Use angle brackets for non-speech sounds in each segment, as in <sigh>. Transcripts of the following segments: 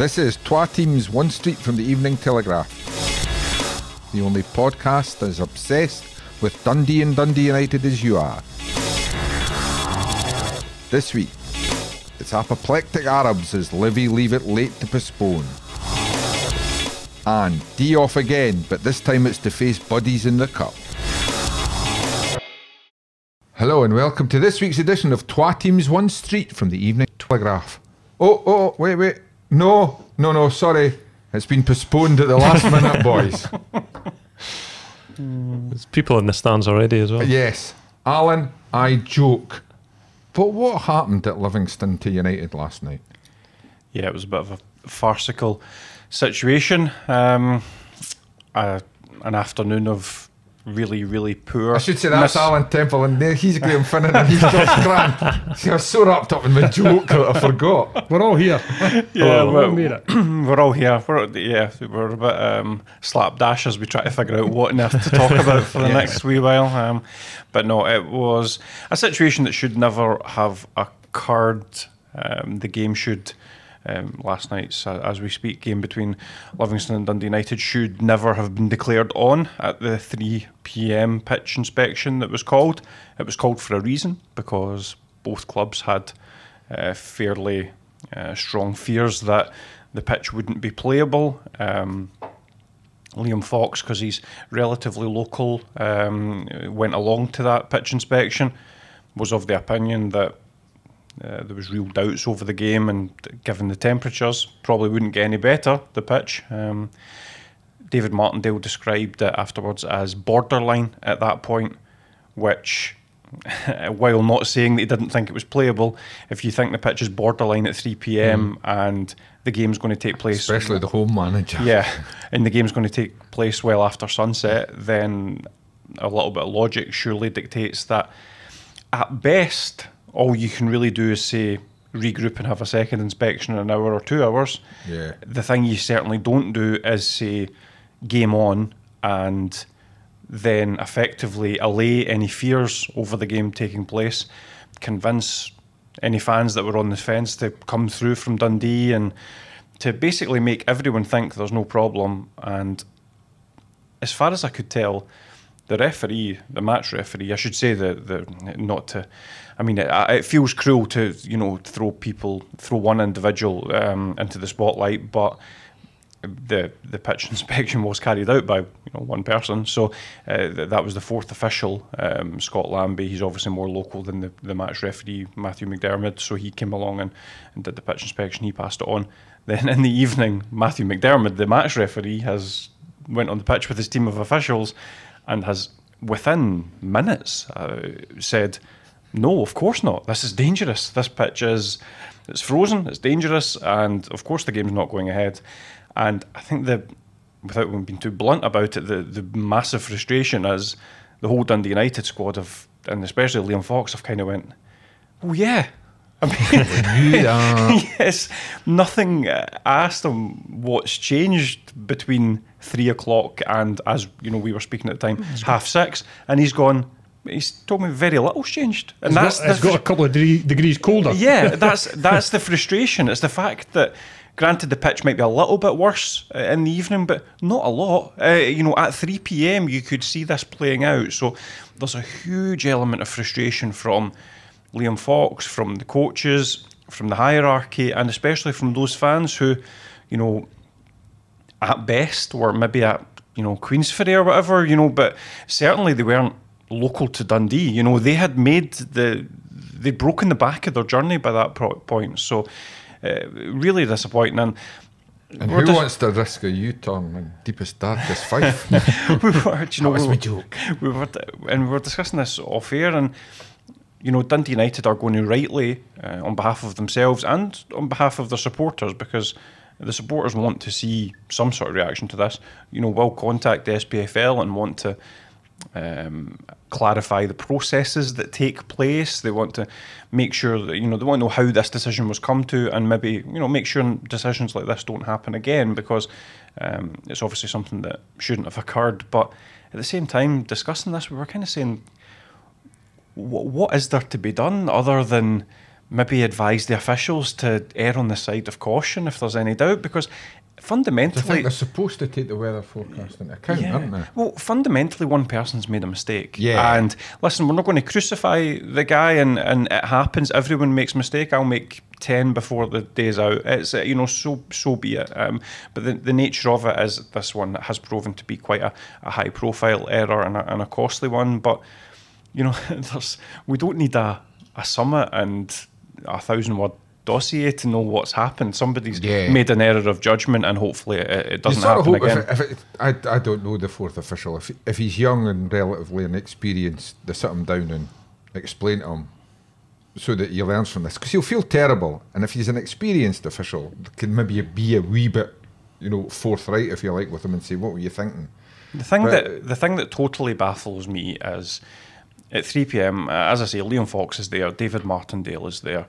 This is Twa Teams One Street from the Evening Telegraph, the only podcast as obsessed with Dundee and Dundee United as you are. This week, it's apoplectic Arabs as Livy leave it late to postpone. And D off again, but this time it's to face buddies in the cup. Hello and welcome to this week's edition of Twa Teams One Street from the Evening Telegraph. Oh, oh, oh wait, wait. No, no, no, sorry. It's been postponed at the last minute, <laughs> boys. There's people in the stands already as well. Yes, Alan, I joke. But what happened at Livingston to United last night? Yeah, it was a bit of a farcical situation. Um, a, an afternoon of really, really poor. I should say that's miss- Alan Temple, and there he's Graham Finnan, and he's Josh Grant. See, I was so wrapped up in my joke that I forgot. We're all here. Yeah, we well, made it. <clears throat> we're all here. We're yeah, we're a bit um, slapdash as we try to figure out what on earth to talk about for the <laughs> next wee while. Um, but no, it was a situation that should never have occurred. Um, the game should. Um, last night's, uh, as we speak, game between Livingston and Dundee United should never have been declared on at the 3 p.m. pitch inspection that was called. It was called for a reason because both clubs had uh, fairly uh, strong fears that the pitch wouldn't be playable. Um, Liam Fox, because he's relatively local, um, went along to that pitch inspection, was of the opinion that uh, there was real doubts over the game, and given the temperatures, probably wouldn't get any better. The pitch. Um, David Martindale described it afterwards as borderline at that point, which, <laughs> while not saying that he didn't think it was playable, if you think the pitch is borderline at 3 p.m. and the game's going to take place, Especially the home manager. <laughs> yeah, and the game's going to take place well after sunset, then a little bit of logic surely dictates that at best, all you can really do is say regroup and have a second inspection in an hour or two hours. Yeah. The thing you certainly don't do is say game on and then effectively allay any fears over the game taking place, convince any fans that were on the fence to come through from Dundee and to basically make everyone think there's no problem. And as far as I could tell, the referee, the match referee, I should say the the not to, I mean, it, it feels cruel to you know throw people, throw one individual um, into the spotlight, but the the pitch <laughs> inspection was carried out by you know one person, so uh, th- that was the fourth official, um, Scott Lambie. He's obviously more local than the, the match referee Matthew McDermott, so he came along and, and did the pitch inspection. He passed it on. <laughs> Then in the evening, Matthew McDermott, the match referee, has went on the pitch with his team of officials and has within minutes uh, said, "No, of course not. This is dangerous. This pitch is it's frozen. It's dangerous, and of course the game's not going ahead." And I think the without being too blunt about it, the the massive frustration is the whole Dundee United squad have, and especially Liam Fox, have kind of went, "Oh yeah." I mean, <laughs> <laughs> yes, nothing uh, asked him what's changed between three o'clock and, as you know, we were speaking at the time, half six, and he's gone. He's told me very little's changed, and It's that's got, it's the got a couple of de- degrees colder. yeah, <laughs> that's that's the frustration. It's the fact that, granted, the pitch might be a little bit worse uh, in the evening, but not a lot. Uh, you know, at three p.m. you could see this playing out. So there's a huge element of frustration from Liam Fox, from the coaches, from the hierarchy, and especially from those fans who, you know, at best were maybe at you know Queensferry or whatever, you know, but certainly they weren't local to Dundee. You know, they had made the they'd broken the back of their journey by that point. So uh, really disappointing. And And who dis- wants to risk a U-turn in deepest, darkest Fife? <laughs> we were, you know, That was we my joke. we were, and we were discussing this off air, and you know, Dundee United are going to rightly, uh, on behalf of themselves and on behalf of their supporters, because the supporters want to see some sort of reaction to this. You know, will contact the SPFL and want to um, clarify the processes that take place. They want to make sure that you know they want to know how this decision was come to, and maybe you know make sure decisions like this don't happen again because um, it's obviously something that shouldn't have occurred. But at the same time, discussing this, we were kind of saying, what, what is there to be done other than maybe advise the officials to err on the side of caution if there's any doubt, because I fundamentally, think they're supposed to take the weather forecast into account, aren't they? well, fundamentally, one person's made a mistake. Yeah. And listen, we're not going to crucify the guy, and, and it happens. Everyone makes mistake. I'll make ten before the day's out. It's you know so so be it. Um, but the, the nature of it is this one has proven to be quite a, a high profile error and a, and a costly one. But you know, <laughs> there's we don't need a a summit and a thousand word dossier to know what's happened. Somebody's Yeah. made an error of judgment, and hopefully it, it doesn't happen again. if, it, if it, I, I don't know the fourth official. If if he's young and relatively inexperienced, they sit him down and explain to him so that he learns from this because he'll feel terrible. And if he's an experienced official, can maybe be a wee bit, you know, forthright if you like with him and say, "What were you thinking?" The thing But- that the thing that totally baffles me is at 3 p.m. uh, As I say, Liam Fox is there, David Martindale is there.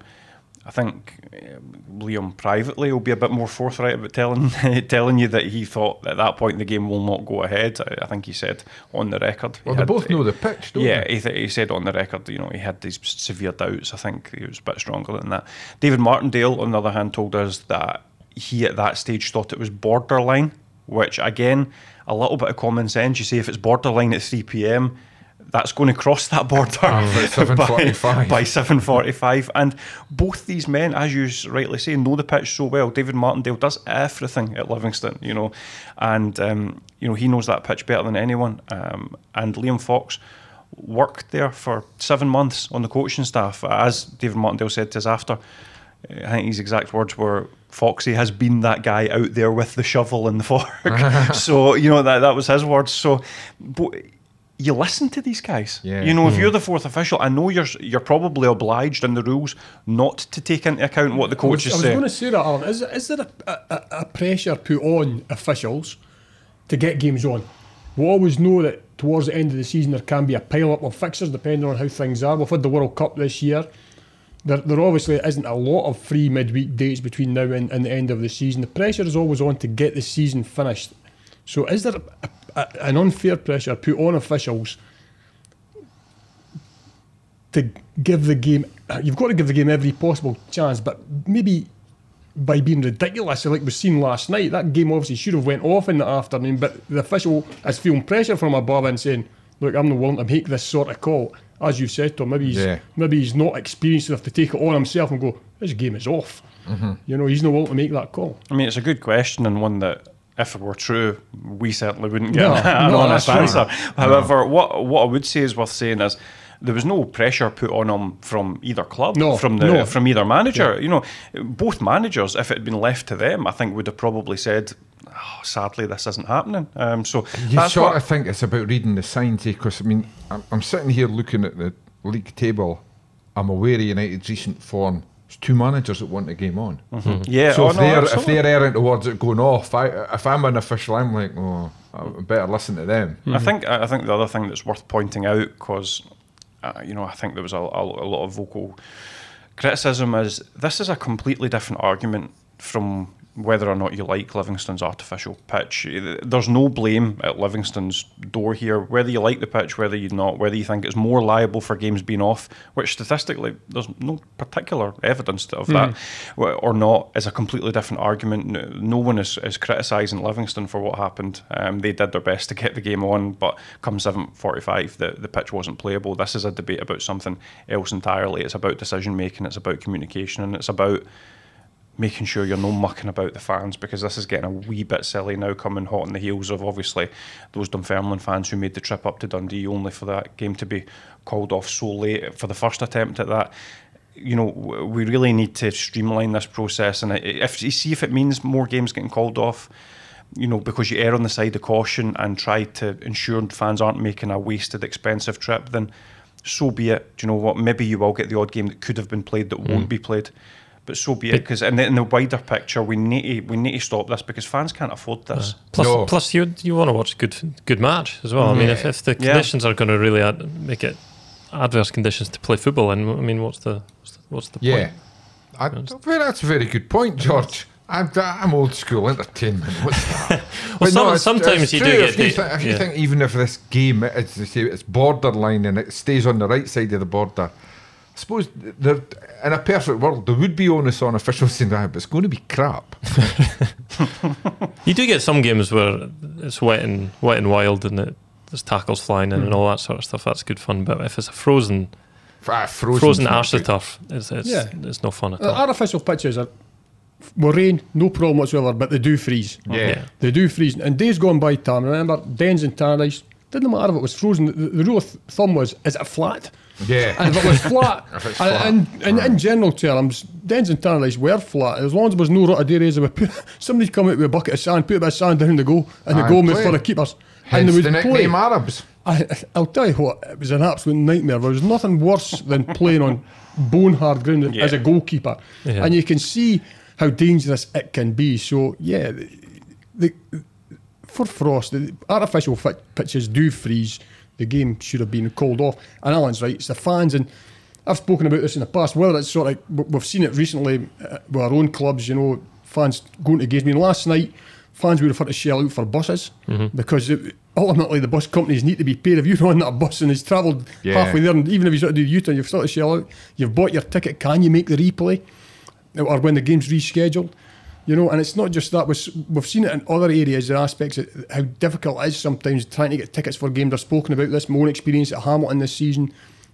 I think um, Liam privately will be a bit more forthright about telling <laughs> telling you that he thought at that point the game will not go ahead. I, I think he said on the record. Well, they had- both know the pitch, don't yeah, they? he, th- he said on the record, you know, he had these severe doubts. I think he was a bit stronger than that. David Martindale, on the other hand, told us that he at that stage thought it was borderline, which again, a little bit of common sense. You say if it's borderline at 3 p.m., that's going to cross that border Ah, <laughs> by by 7:45. by 7.45. And both these men, as you rightly say, know the pitch so well. David Martindale does everything at Livingston, you know, and, um, you know, he knows that pitch better than anyone. Um, and Liam Fox worked there for seven months on the coaching staff. As David Martindale said to us after, I think his exact words were, Foxy has been that guy out there with the shovel and the fork. <laughs> so, you know, that, that was his words. So, bo- you listen to these guys. Yeah. You know, if mm. you're the fourth official, I know you're you're probably obliged in the rules not to take into account what the I was, coaches I was say. going to say that, Alan. Is, is there a, a, a pressure put on officials to get games on? We always know that towards the end of the season there can be a pile up of fixtures depending on how things are. We've had the World Cup this year. There, there obviously isn't a lot of free midweek dates between now and, and the end of the season. The pressure is always on to get the season finished. So, is there a, an unfair pressure put on officials to give the game? You've got to give the game every possible chance, but maybe by being ridiculous, like we've seen last night, that game obviously should have went off in the afternoon, but the official is feeling pressure from above and saying, "Look, I'm not willing to make this sort of call." As you said to him, maybe he's Yeah. maybe he's not experienced enough to take it on himself and go, "This game is off." Mm-hmm. You know, he's not willing to make that call. I mean, it's a good question and one that, if it were true, we certainly wouldn't get No, <laughs> an no, honest answer. However, what what I would say is worth saying is there was no pressure put on him from either club, No, from the no. from either manager. You know, both managers, if it had been left to them, I think would have probably said, oh, "Sadly, this isn't happening." Um, so You that's sort what of think it's about reading the signs, because I mean, I'm, I'm sitting here looking at the league table. I'm aware of United's recent form. There's two managers that want the game on. yeah. So oh, if no, they're if they're erring towards it going off, I, if I'm an official, I'm like, oh, I better listen to them. I think I think the other thing that's worth pointing out because uh, you know I think there was a, a, a lot of vocal criticism is this is a completely different argument from whether or not you like Livingston's artificial pitch. There's no blame at Livingston's door here, whether you like the pitch, whether you not, whether you think it's more liable for games being off, which statistically there's no particular evidence of that, w- or not, is a completely different argument. No, no one is, is criticising Livingston for what happened. Um, they did their best to get the game on, but come 7.45, the, the pitch wasn't playable. This is a debate about something else entirely. It's about decision making, it's about communication, and it's about making sure you're not mucking about the fans because this is getting a wee bit silly now, coming hot on the heels of obviously those Dunfermline fans who made the trip up to Dundee only for that game to be called off so late for the first attempt at that. You know, we really need to streamline this process, and if you see if it means more games getting called off, you know, because you err on the side of caution and try to ensure fans aren't making a wasted, expensive trip, then so be it. Do you know what? Maybe you will get the odd game that could have been played that mm. won't be played. But so be it, because in, the- in the wider picture, we need to we need to stop this because fans can't afford this. Uh, plus, No. plus you you want to watch good good match as well. I mean, mm. if, if the Yeah. conditions are going to really ad- make it adverse conditions to play football, and I mean, what's the what's the, what's the Yeah, point? I, well, that's a very good point, George. I'm, I'm old school entertainment. What's that? <laughs> But some- it's- sometimes it's you true. do if get you, the- thi- if you think even if this game, as they say, it's borderline and it stays on the right side of the border, suppose there, in a perfect world, there would be onus on officials saying that, but it's going to be crap. <laughs> You do get some games where it's wet and wet and wild, and it, there's tackles flying in and all that sort of stuff. That's good fun. But if it's a frozen, Ah, frozen, frozen astroturf, it's it's, Yeah. it's no fun at Uh, all. artificial pitches are will rain, no problem whatsoever, but they do freeze. Yeah. Yeah. They do freeze. And days gone by, Tom, remember, Dens and Tannadice, didn't matter if it was frozen. The, the rule of th- thumb was, is it flat? Yeah. And if it was <laughs> flat, If it's and, flat, and, and in general terms, Dens and Tannadice were flat. As long as there was no rotted areas, they would put, somebody'd come out with a bucket of sand, put a bit of sand down the goal, and the Aye, goal was for the keepers. Hence and the they would play. nickname Arabs. I, I'll tell you what, it was an absolute nightmare. There was nothing worse than playing on bone hard ground Yeah. as a goalkeeper, Yeah. and you can see how dangerous it can be. So yeah, the, the for Frost, the artificial fit pitches do freeze. The game should have been called off. And Alan's right; it's the fans, and I've spoken about this in the past. Whether it's sort of we- we've seen it recently uh, with our own clubs, you know, fans going to games. I mean, last night fans would have had to shell out for buses because it, ultimately the bus companies need to be paid. If you're <laughs> on that bus and it's travelled Yeah. halfway there, and even if you sort of do U-turn, you've still to shell out. You've bought your ticket. Can you make the replay, or when the game's rescheduled? You know, and it's not just that. We've we've seen it in other areas and aspects. of How difficult it is sometimes trying to get tickets for games. I've spoken about this. My own experience at Hamilton this season.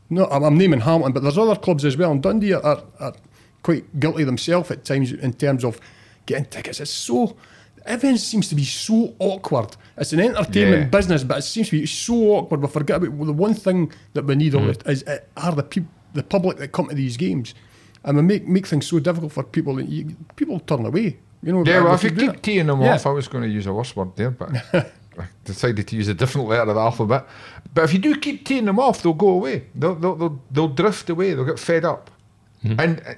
No, I'm, naming Hamilton, but there's other clubs as well. And Dundee are, are, quite guilty themselves at times in terms of getting tickets. It's so everything seems to be so awkward. It's an entertainment Yeah. business, but it seems to be so awkward. We forget about well, the one thing that we need all it is uh, are the the public that come to these games, and we make make things so difficult for people that you, people turn away. You know, Yeah, well, if you keep doing it. teeing them Yeah. off, I was going to use a worse word there, but <laughs> I decided to use a different letter of the alphabet. But if you do keep teeing them off, they'll go away. They'll, they'll, they'll, they'll drift away. They'll get fed up. Hmm. And uh,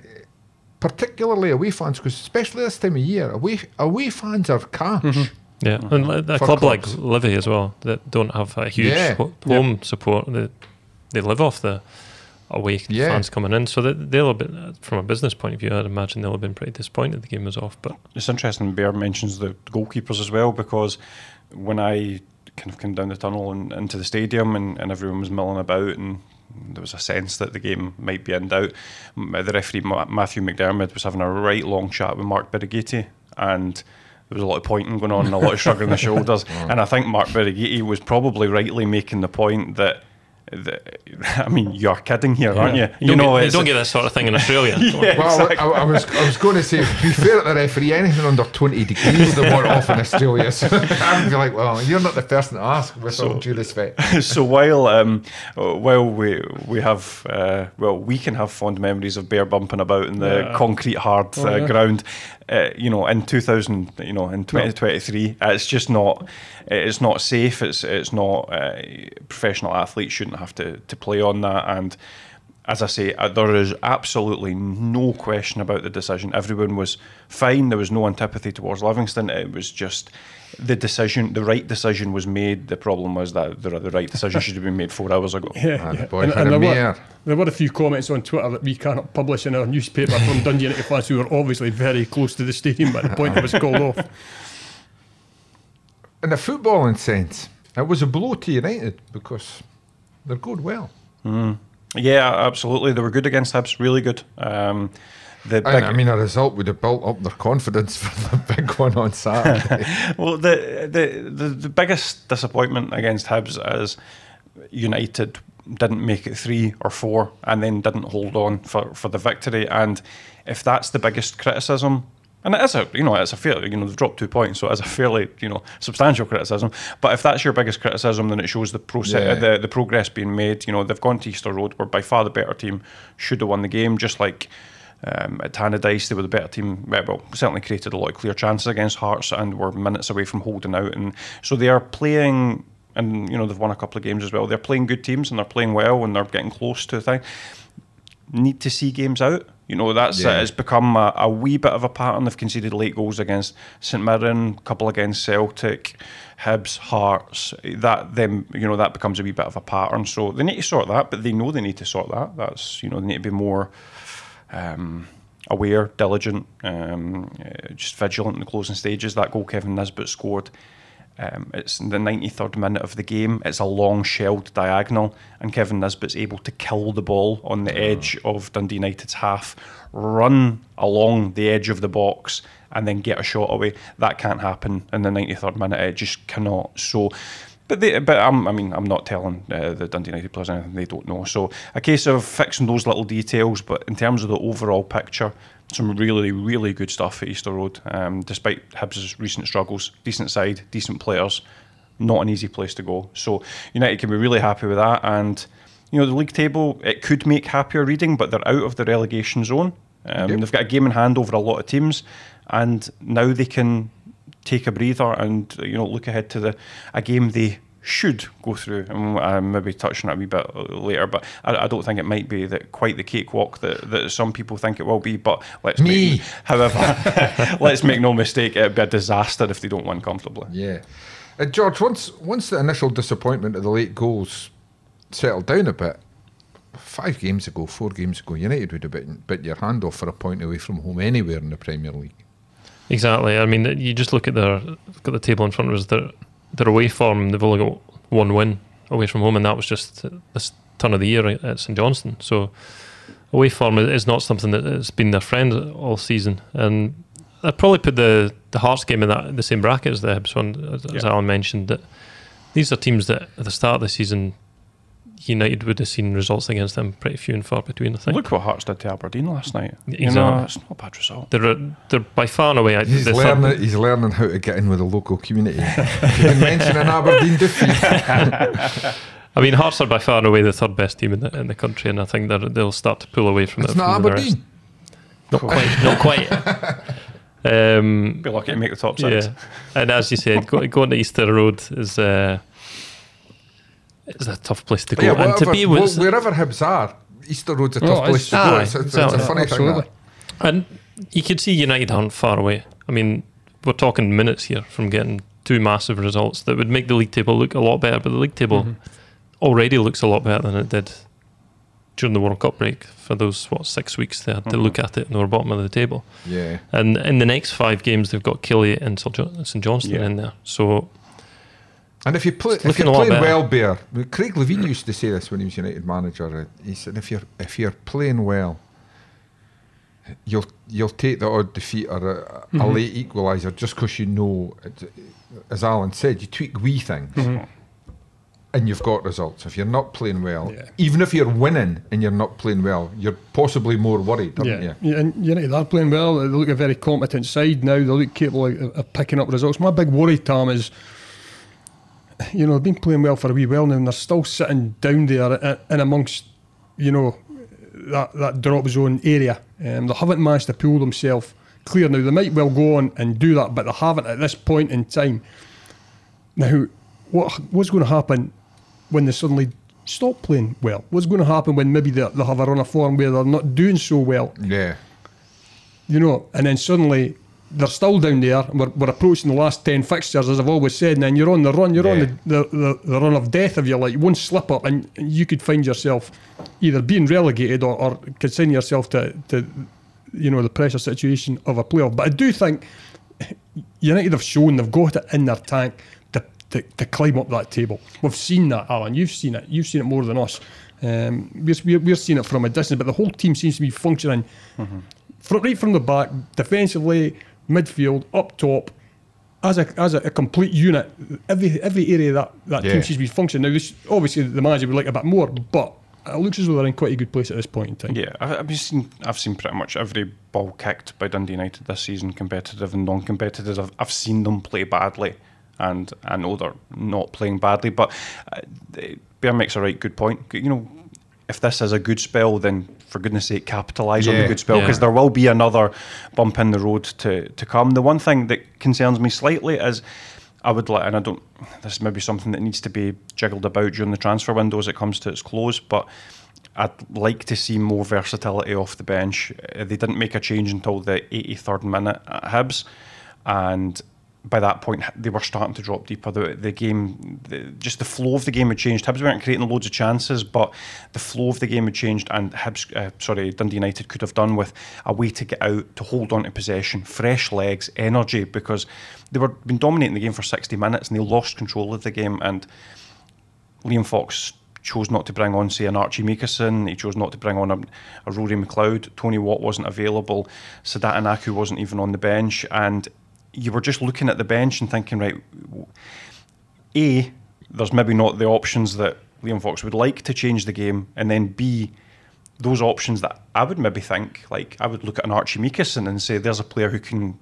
particularly away fans, because especially this time of year, away, away fans are cash. Mm-hmm. Yeah, mm-hmm. and li- a For club like clubs. Livy as well that don't have a huge Yeah. ho- home support. They they live off the away Yeah. fans coming in, so they, they'll have been uh, from a business point of view. I'd imagine they'll have been pretty disappointed the game was off. But It's interesting Bear mentions the goalkeepers as well because when I kind of came down the tunnel and into the stadium and, and everyone was milling about and there was a sense that the game might be in doubt, the referee Matthew McDermott was having a right long chat with Mark Birighitti and there was a lot of pointing going on and a lot of shrugging the <laughs> shoulders. And I think Mark Birighitti was probably rightly making the point that, that <laughs> I mean, you're kidding here, aren't you? you, don't, get, you don't get this sort of thing in Australia. <laughs> Yeah. Well, Exactly. I, I was I was going to say, to be fair to the referee, anything under 20 degrees they want off in Australia. So I would be like, well, you're not the person to ask, with all due respect. <laughs> so while um, while we we have uh, well we can have fond memories of bear bumping about in the Yeah. concrete hard uh, Oh, yeah. ground, uh, you know, in 2000, you know, in 2023, it's just not it's not safe. It's it's not uh, professional athletes shouldn't have to to play on that and. As I say, uh, there is absolutely no question about the decision. Everyone was fine. There was no antipathy towards Livingston. It was just the decision, the right decision was made. The problem was that the, the right decision should have been made four hours ago. <laughs> Yeah, Ah, the yeah. boy And, had and a there, were, there were a few comments on Twitter that we cannot publish in our newspaper from <laughs> Dundee United fans who were obviously very close to the stadium at the point it was called off. <laughs> In a footballing sense, it was a blow to United because they're going well. Yeah, absolutely. They were good against Hibs, really good. Um, the big, I mean, a result would have built up their confidence <laughs> for the big one on <laughs> Saturday. well, the, the the the biggest disappointment against Hibs is United didn't make it three or four, and then didn't hold on for, for the victory. And if that's the biggest criticism, and it is a you know it's a fair you know they've dropped two points, so it's a fairly you know substantial criticism. But if that's your biggest criticism, then it shows the process, Yeah. the the progress being made. You know they've gone to Easter Road, were by far the better team, should have won the game, just like. Um, at Tannadice, they were the better team. Well, well, certainly created a lot of clear chances against Hearts and were minutes away from holding out. And so they are playing, and you know they've won a couple of games as well. They're playing good teams and they're playing well and they're getting close to a thing. Need to see games out. You know that's Yeah. it's become a, a wee bit of a pattern. They've conceded late goals against St Mirren, a couple against Celtic, Hibs, Hearts. That them you know that becomes a wee bit of a pattern. So they need to sort that, but they know they need to sort that. That's you know they need to be more um, aware, diligent, um, just vigilant in the closing stages. That goal Kevin Nisbet scored Um, it's in the 93rd minute of the game. It's a long shelled diagonal, and Kevin Nisbet's able to kill the ball on the edge of Dundee United's half, run along the edge of the box, and then get a shot away. That can't happen in the 93rd minute. It just cannot. So. But they, but I'm, I mean, I'm not telling uh, the Dundee United players anything they don't know. So a case of fixing those little details. But in terms of the overall picture, some really, really good stuff at Easter Road. Um, despite Hibs' recent struggles, decent side, decent players, not an easy place to go. So United can be really happy with that. And you know, the league table it could make happier reading, but they're out of the relegation zone. Um, Yep. They've got a game in hand over a lot of teams, and now they can take a breather and you know look ahead to the a game they should go through. And I'm maybe touching on it a wee bit later, but I, I don't think it might be that quite the cakewalk that, that some people think it will be. But let's Me. Make, however, <laughs> let's make no mistake, it'd be a disaster if they don't win comfortably. Yeah. Uh, George, once once the initial disappointment of the late goals settled down a bit, five games ago, four games ago, United would have bit, bit your hand off for a point away from home anywhere in the Premier League. Exactly. I mean, you just look at their got the table in front of us. Their their away form. They've only got one win away from home, and that was just this turn of the year at St Johnstone. So away form is not something that has been their friend all season. And I'd probably put the the Hearts game in that the same bracket as the Hibs one, as, as Alan mentioned. That these are teams that at the start of the season. United would have seen results against them pretty few and far between. I think Look what Hearts did to Aberdeen last night. You Exactly. know, it's not a bad result. they're they're by far and away. I- He's the third- learning. He's learning how to get in with the local community. You've been mentioning Aberdeen defeat. <laughs> I mean, Hearts are by far and away the third best team in the in the country, and I think that they'll start to pull away from It's it. not from the rest. Aberdeen. Not quite. Not quite. <laughs> Um, Be lucky to make the top six. yeah, and as you said, go, going to Easter Road is uh, is a tough place to go, Yeah, and to whatever- be with, wherever Hibs are, Easter Road's a Oh, tough it's- place to go. It's, it's, it's a funny Absolutely. thing. and you could see United aren't far away. I mean, we're talking minutes here from getting two massive results that would make the league table look a lot better. But the league table Mm-hmm. already looks a lot better than it did during the World Cup break. For those what six weeks they had to Mm-hmm. look at it, and they were bottom of the table. Yeah. And in the next five games, they've got Killie and St Johnstone Yeah. in there. So And if you play, it's if you're playing better. well, Bear. Craig Levein used to say this when he was United manager. He said, "If you're if you're playing well, you'll you'll take the odd defeat or a, a Mm-hmm. late equaliser just because you know." It, as Alan said, you tweak wee things. Mm-hmm. And you've got results. If you're not playing well, Yeah. even if you're winning and you're not playing well, you're possibly more worried, aren't Yeah. you? yeah, and United are playing well. They look a very competent side now. They look capable of, of picking up results. My big worry, Tom, is you know they've been playing well for a wee while now, and they're still sitting down there in, amongst you know that that drop zone area. Um, they haven't managed to pull themselves clear now. They might well go on and do that, but they haven't at this point in time. Now, what what's going to happen when they suddenly stop playing well? What's going to happen when maybe they, they have a run of form where they're not doing so well? Yeah. you know, and then suddenly they're still down there. And we're, we're approaching the last 10 fixtures, as I've always said, and then you're on the run, you're Yeah. on the, the, the, the run of death, if you like. One slip up, and you could find yourself either being relegated or, or consign yourself to, to, you know, the pressure situation of a playoff. But I do think United have shown they've got it in their tank to, to, to climb up that table. We've seen that, Alan. You've seen it. You've seen it more than us. Um, we're, we're, we're seeing it from a distance, but the whole team seems to be functioning from, right from the back, defensively, midfield, up top, as a as a, a complete unit. Every every area that that Yeah. team seems to be functioning. Now, this, obviously, the manager would like a bit more, but it looks as though they're in quite a good place at this point in time. Yeah, I- I've seen I've seen pretty much every ball kicked by Dundee United this season, competitive and non-competitive. I've, I've seen them play badly, and I know they're not playing badly. But uh, Bear makes a right good point. You know, if this is a good spell, then for goodness sake, capitalise on the good spell because Yeah. there will be another bump in the road to to come. The one thing that concerns me slightly is. I would like, and I don't. This is maybe something that needs to be jiggled about during the transfer window as it comes to its close. But I'd like to see more versatility off the bench. They didn't make a change until the 83rd minute at Hibs, and by that point they were starting to drop deeper. The, the game, the, just the flow of the game had changed. Hibs weren't creating loads of chances, but the flow of the game had changed, and Hibs, uh, sorry, Dundee United could have done with a way to get out, to hold on to possession, fresh legs, energy, because they were been dominating the game for 60 minutes and they lost control of the game. And Liam Fox chose not to bring on, say, an Archie Meekison. He chose not to bring on a, a Rory McLeod. Tony Watt wasn't available. Sadat Anaku wasn't even on the bench. And you were just looking at the bench and thinking, right, A, there's maybe not the options that Liam Fox would like to change the game. And then B, those options that I would maybe think, like I would look at an Archie Meekison and say, there's a player who can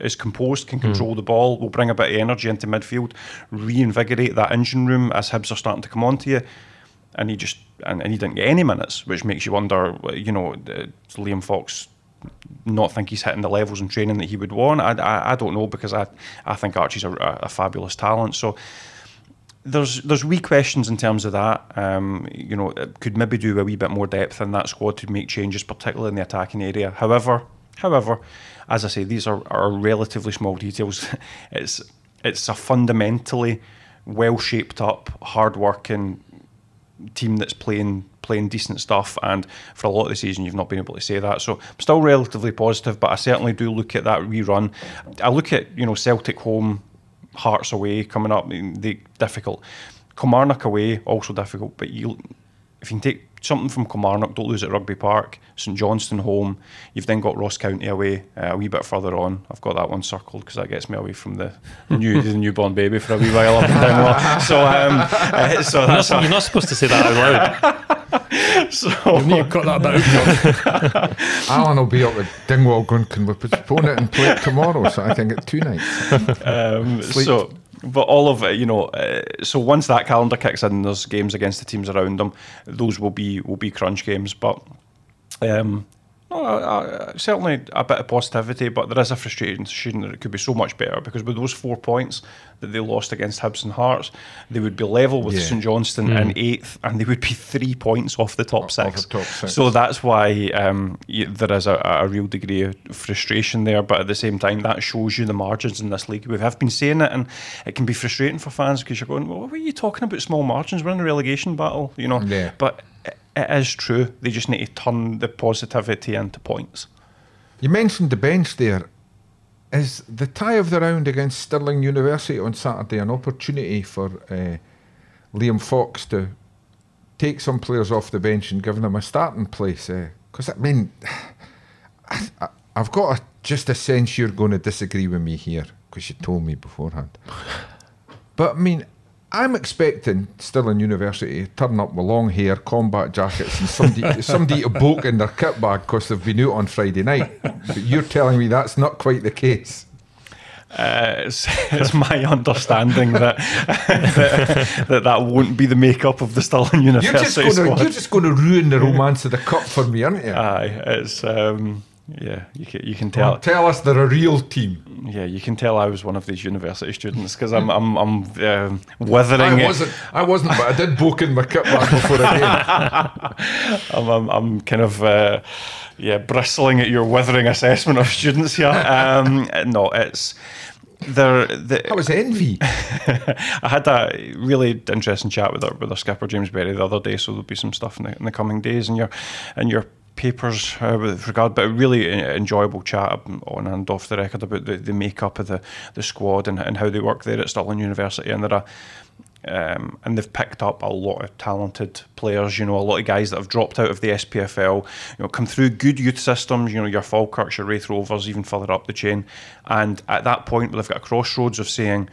is composed, can control mm. the ball, will bring a bit of energy into midfield, reinvigorate that engine room as Hibs are starting to come onto you and he just and, and he didn't get any minutes, which makes you wonder, you know, Liam Fox not think he's hitting the levels in training that he would want. I, I, I don't know because I, I think Archie's a, a, fabulous talent. So there's there's wee questions in terms of that. Um, you know, could maybe do a wee bit more depth in that squad to make changes, particularly in the attacking area. However, however, as I say, these are, are relatively small details. <laughs> it's it's a fundamentally well shaped up, hard working team that's playing playing decent stuff. And for a lot of the season, you've not been able to say that. So I'm still relatively positive, but I certainly do look at that rerun. I look at you know Celtic home, Hearts away coming up. The difficult, Kilmarnock away also difficult. But you, if you can take something from Kilmarnock, don't lose at Rugby Park. St Johnstone home. You've then got Ross County away uh, a wee bit further on. I've got that one circled because that gets me away from the new the newborn baby for a wee while up and down. <laughs> So, um, uh, so you're, not, you're not supposed to say that out loud. <laughs> so you need to cut that bit out. <laughs> Alan will be up with Dingwall going, can we postpone it and play it tomorrow so I can get two nights? Um, so but all of it, you know, uh, so once that calendar kicks in, there's games against the teams around them. Those will be will be crunch games, but um, no, uh, certainly a bit of positivity, but there is a frustration shooting that it could be so much better because with those four points that they lost against Hibs and Hearts, they would be level with yeah. St Johnstone mm. in eighth, and they would be three points off the top, six. The top six. So that's why um, you, there is a, a, real degree of frustration there, but at the same time, that shows you the margins in this league. We have been saying it, and it can be frustrating for fans because you're going, well, what are you talking about small margins? We're in a relegation battle, you know. Yeah. But it is true. They just need to turn the positivity into points. You mentioned the bench there. Is the tie of the round against Stirling University on Saturday an opportunity for uh, Liam Fox to take some players off the bench and give them a starting place? Because uh, I mean, <sighs> I, have got a, just a sense you're going to disagree with me here because you told me beforehand. But I mean, I'm expecting Stirling University to turn up with long hair, combat jackets, and somebody <laughs> somebody to bulk in their kit bag because they've been out on Friday night. But you're telling me that's not quite the case. Uh, it's, it's, my understanding that, <laughs> that, that that won't be the makeup of the Stirling University you're just gonna, squad. You're just going to ruin the romance of the cup for me, aren't you? Aye, it's. Um, yeah, you can, you can tell. Well, tell us they're a real team. Yeah, you can tell I was one of these university students because I'm I'm I'm um, withering. I wasn't. I wasn't, but I did book in my kit back before I came. <laughs> I'm, I'm, I'm kind of uh, yeah bristling at your withering assessment of students here. Um, <laughs> no, it's there. The, that was envy. <laughs> I had a really interesting chat with our with our skipper James Berry the other day, so there'll be some stuff in the, in the coming days, and your and your papers uh, with regard, but a really enjoyable chat on and off the record about the, the makeup of the, the squad and, and how they work there at Stirling University. And there are um, and they've picked up a lot of talented players. You know, a lot of guys that have dropped out of the SPFL. You know, come through good youth systems. You know, your Falkirks, your Raith Rovers, even further up the chain. And at that point, they've got a crossroads of saying,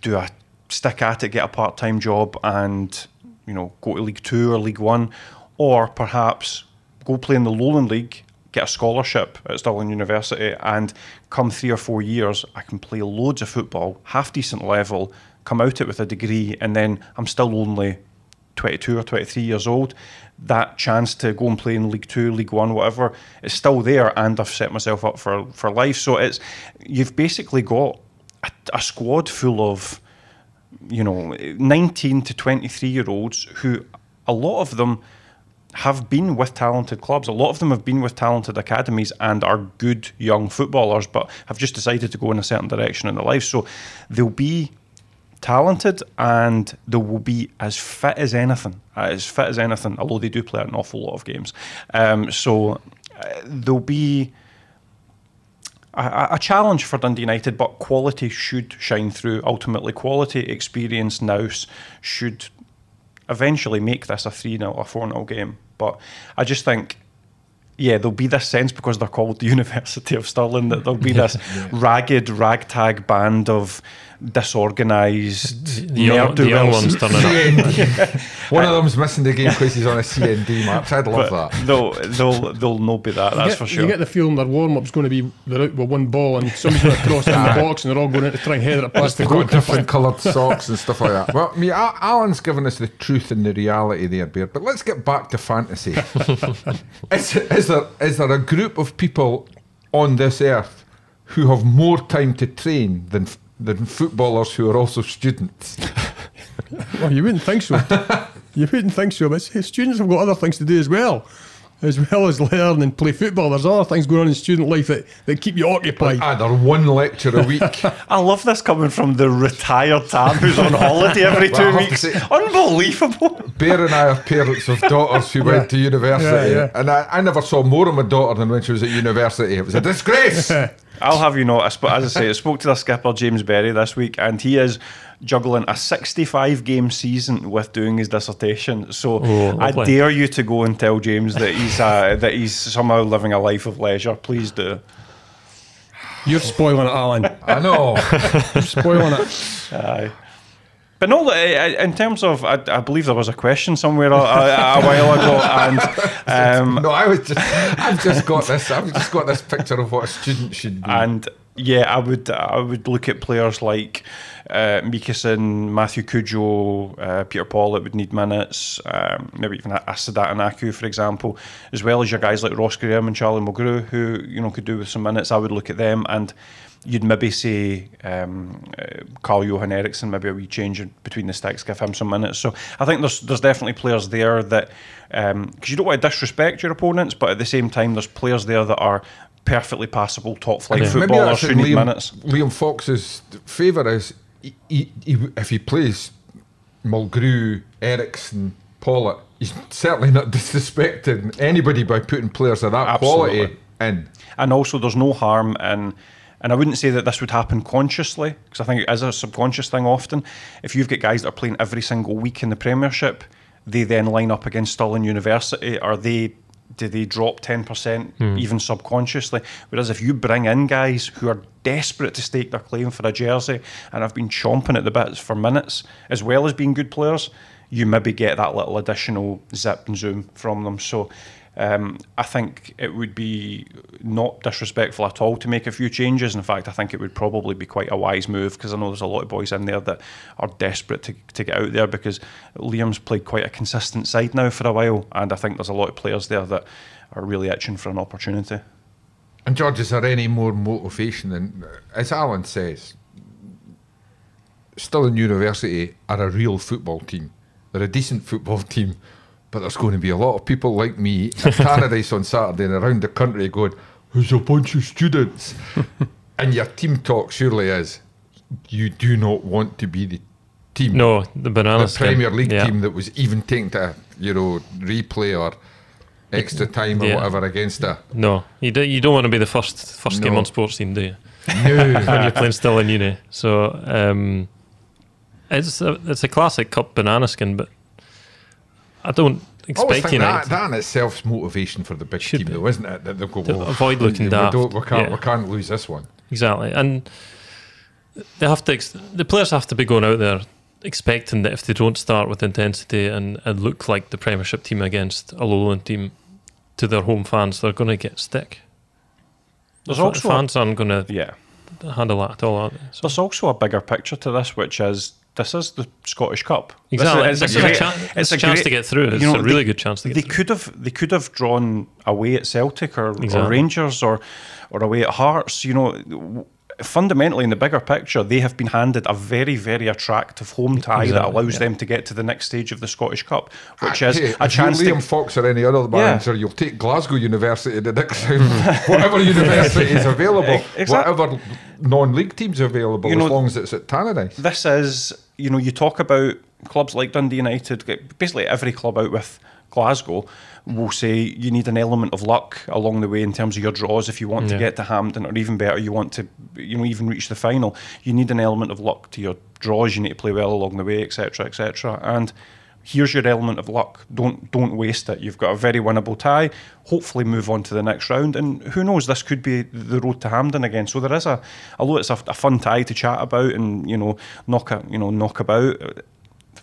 "Do I stick at it, get a part-time job, and you know, go to League Two or League One, or perhaps go play in the Lowland League, get a scholarship at Stirling University, and come three or four years, I can play loads of football, half decent level, come out it with a degree, and then I'm still only 22 or 23 years old. That chance to go and play in League Two, League One, whatever, is still there, and I've set myself up for for life. So it's you've basically got a, a squad full of you know 19 to 23 year olds who a lot of them have been with talented clubs. A lot of them have been with talented academies and are good young footballers, but have just decided to go in a certain direction in their life. So they'll be talented and they will be as fit as anything, as fit as anything, although they do play an awful lot of games. Um, so uh, they'll be a, challenge for Dundee United, but quality should shine through. Ultimately, quality, experience, nous should eventually make this a 3 0 or 4 0 game. But I just think yeah, there'll be this sense because they're called the <laughs> University of Stirling that there'll be this <laughs> yeah. ragged, ragtag band of disorganised the young, the young ones turning <laughs> <laughs> up. One of them's missing the game because he's on a CND match. I'd love but that. They'll, they'll, they'll not be that, that's get, for sure. You get the feeling their warm up's going to be they're out with one ball and somebody's going to cross in the <laughs> box and they're all going in to try and head it past the goal. different coloured socks and stuff like that. Well, I mean, Alan's given us the truth and the reality there, Bear. But let's get back to fantasy. is, is, there, is there a group of people on this earth who have more time to train than than footballers who are also students. <laughs> well, you wouldn't think so. you wouldn't think so, but students have got other things to do as well. As well as learn and play football, there's other things going on in student life that, that keep you occupied. Either ah, one lecture a week. <laughs> I love this coming from the retired Tam who's on holiday <laughs> every well, two weeks. Say, Unbelievable. Bear and I are parents of daughters who yeah. went to university, yeah, yeah. and I, I never saw more of my daughter than when she was at university. It was a disgrace. I'll have you know, as I say, I spoke to the skipper James Berry this week, and he is juggling a 65 game season with doing his dissertation. So oh, I dare you to go and tell James that he's uh, that he's somehow living a life of leisure. Please do. You're spoiling it, Alan. I know. You're spoiling it. Aye. But no, in terms of, I, I, believe there was a question somewhere a, a, a while ago, <laughs> and um, no, I was just, I've just got this, I've just got this picture of what a student should be, and yeah, I would, I would look at players like uh, Matthew Cudjoe, uh, Peter that would need minutes, um, maybe even a Sadat Anaku, for example, as well as your guys like Ross Graham and Charlie Mulgrew, who you know could do with some minutes. I would look at them and you'd maybe say um, uh, Carl Johan Eriksson, maybe a wee change between the sticks, give him some minutes. So I think there's there's definitely players there that because um, you don't want to disrespect your opponents, but at the same time, there's players there that are perfectly passable top flight yeah. footballers who need Liam, minutes. Liam Fox's favour is he, he, he, if he plays Mulgrew, Eriksson, Pawlett, he's certainly not <laughs> disrespecting anybody by putting players of that Absolutely. quality in. And also, there's no harm in and I wouldn't say that this would happen consciously, because I think it is a subconscious thing often. If you've got guys that are playing every single week in the Premiership, they then line up against Stirling University, or they do they drop 10% mm. even subconsciously? Whereas if you bring in guys who are desperate to stake their claim for a jersey and have been chomping at the bits for minutes, as well as being good players, you maybe get that little additional zip and zoom from them. So um, I think it would be not disrespectful at all to make a few changes. In fact, I think it would probably be quite a wise move because I know there's a lot of boys in there that are desperate to, to get out there because Liam's played quite a consistent side now for a while, and I think there's a lot of players there that are really itching for an opportunity. And George, is there any more motivation than, as Alan says, Stirling University are a real football team. They're a decent football <laughs> team but there's going to be a lot of people like me at <laughs> Paradise on Saturday and around the country going, There's a bunch of students. <laughs> and your team talk surely is, you do not want to be the team. No, the banana The Premier League yeah. team that was even taken to, you know, replay or extra time or yeah. whatever against it. No, you, do, you don't want to be the first first no. game on sports team, do you? No. <laughs> when you're playing Stirling uni. So um, it's, a, it's a classic cup banana skin, but I don't expect United. That, that in itself's motivation for the big Should team, be. though, isn't it? That they'll go, to avoid looking we, daft. We, we can't, yeah. we can't lose this one. Exactly, and they have to. The players have to be going out there expecting that if they don't start with intensity and, and look like the Premiership team against a lowland team to their home fans, they're going to get stick. There's the also fans aren't going to yeah. handle that at all. So. There's also a bigger picture to this, which is this is the Scottish Cup. Exactly, this is, it's, a, great, it's a, chance great, to get through. It's you know, a really they, good chance to get they through. could have they could have drawn away at Celtic or, exactly. or Rangers or or away at Hearts. You know, fundamentally, in the bigger picture, they have been handed a very, very attractive home tie that allows yeah. them to get to the next stage of the Scottish Cup, which Ah, is hey, a chance Liam to. Fox or any other manager, you'll take Glasgow University the next round. <laughs> whatever university is available, <laughs> Exact- whatever non-league teams are available, You know- as long as it's at Tannadice. This is, you know, you talk about clubs like Dundee United, basically every club out with Glasgow will say you need an element of luck along the way in terms of your draws if you want to get to Hampden or even better you want to you know even reach the final. You need an element of luck to your draws. You need to play well along the way etc etc and here's your element of luck. Don't don't waste it. You've got a very winnable tie. Hopefully move on to the next round. And who knows this could be the road to Hampden again. So there is a although it's a, a fun tie to chat about and you know knock a, you know knock about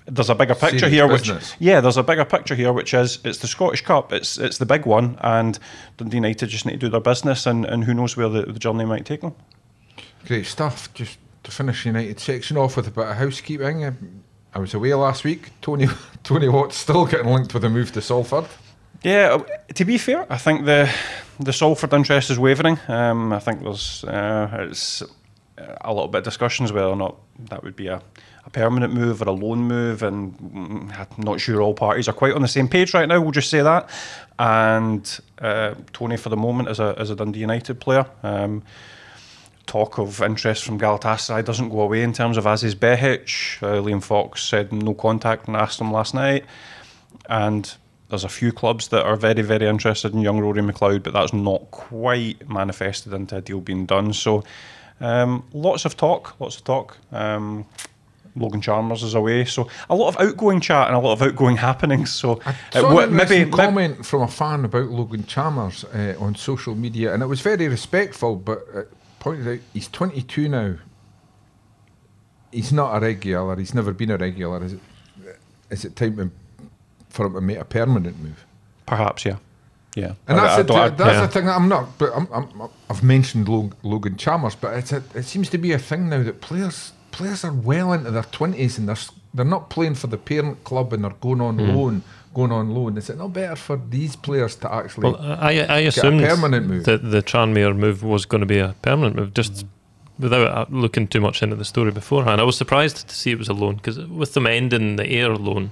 there's a bigger picture Serious here which business. yeah, there's a bigger picture here, which is it's the Scottish Cup. It's it's the big one, and Dundee United just need to do their business, and, and who knows where the, the journey might take them. Great stuff. Just to finish United section off with a bit of housekeeping. um, I was away last week. Tony <laughs> Tony Watt's still getting linked with a move to Salford. Yeah, uh, to be fair, I think the the Salford interest is wavering. Um, I think there's uh, it's a little bit of discussions whether or not that would be a, a permanent move or a loan move, and I'm not sure all parties are quite on the same page right now. We'll just say that. And uh, Tony, for the moment, is a is a Dundee United player. Um, talk of interest from Galatasaray doesn't go away in terms of Aziz Behich. Uh, Liam Fox said no contact and asked him last night. And there's a few clubs that are very, very interested in young Rory McLeod, but that's not quite manifested into a deal being done. So um, lots of talk, lots of talk. Um, Logan Chalmers is away, so a lot of outgoing chat and a lot of outgoing <laughs> happenings. So I uh, saw an maybe, comment from a fan about Logan Chalmers uh, on social media, and it was very respectful, but it pointed out he's 22 now. He's not a regular. He's never been a regular. Is it? Is it time for him to make a permanent move? perhaps, yeah, yeah. And I- that's, I the, I- that's yeah. the thing that I'm not. But I'm, I'm, I've mentioned Logan Chalmers, but it's a, it seems to be a thing now that players players are well into their twenties and they're they're not playing for the parent club and they're going on Hmm. loan, going on loan. Is it not better for these players to actually? Well, I, I assumed permanent move. that the Tranmere move was going to be a permanent move, just without uh, looking too much into the story beforehand. I was surprised to see it was a loan because with them ending the air loan,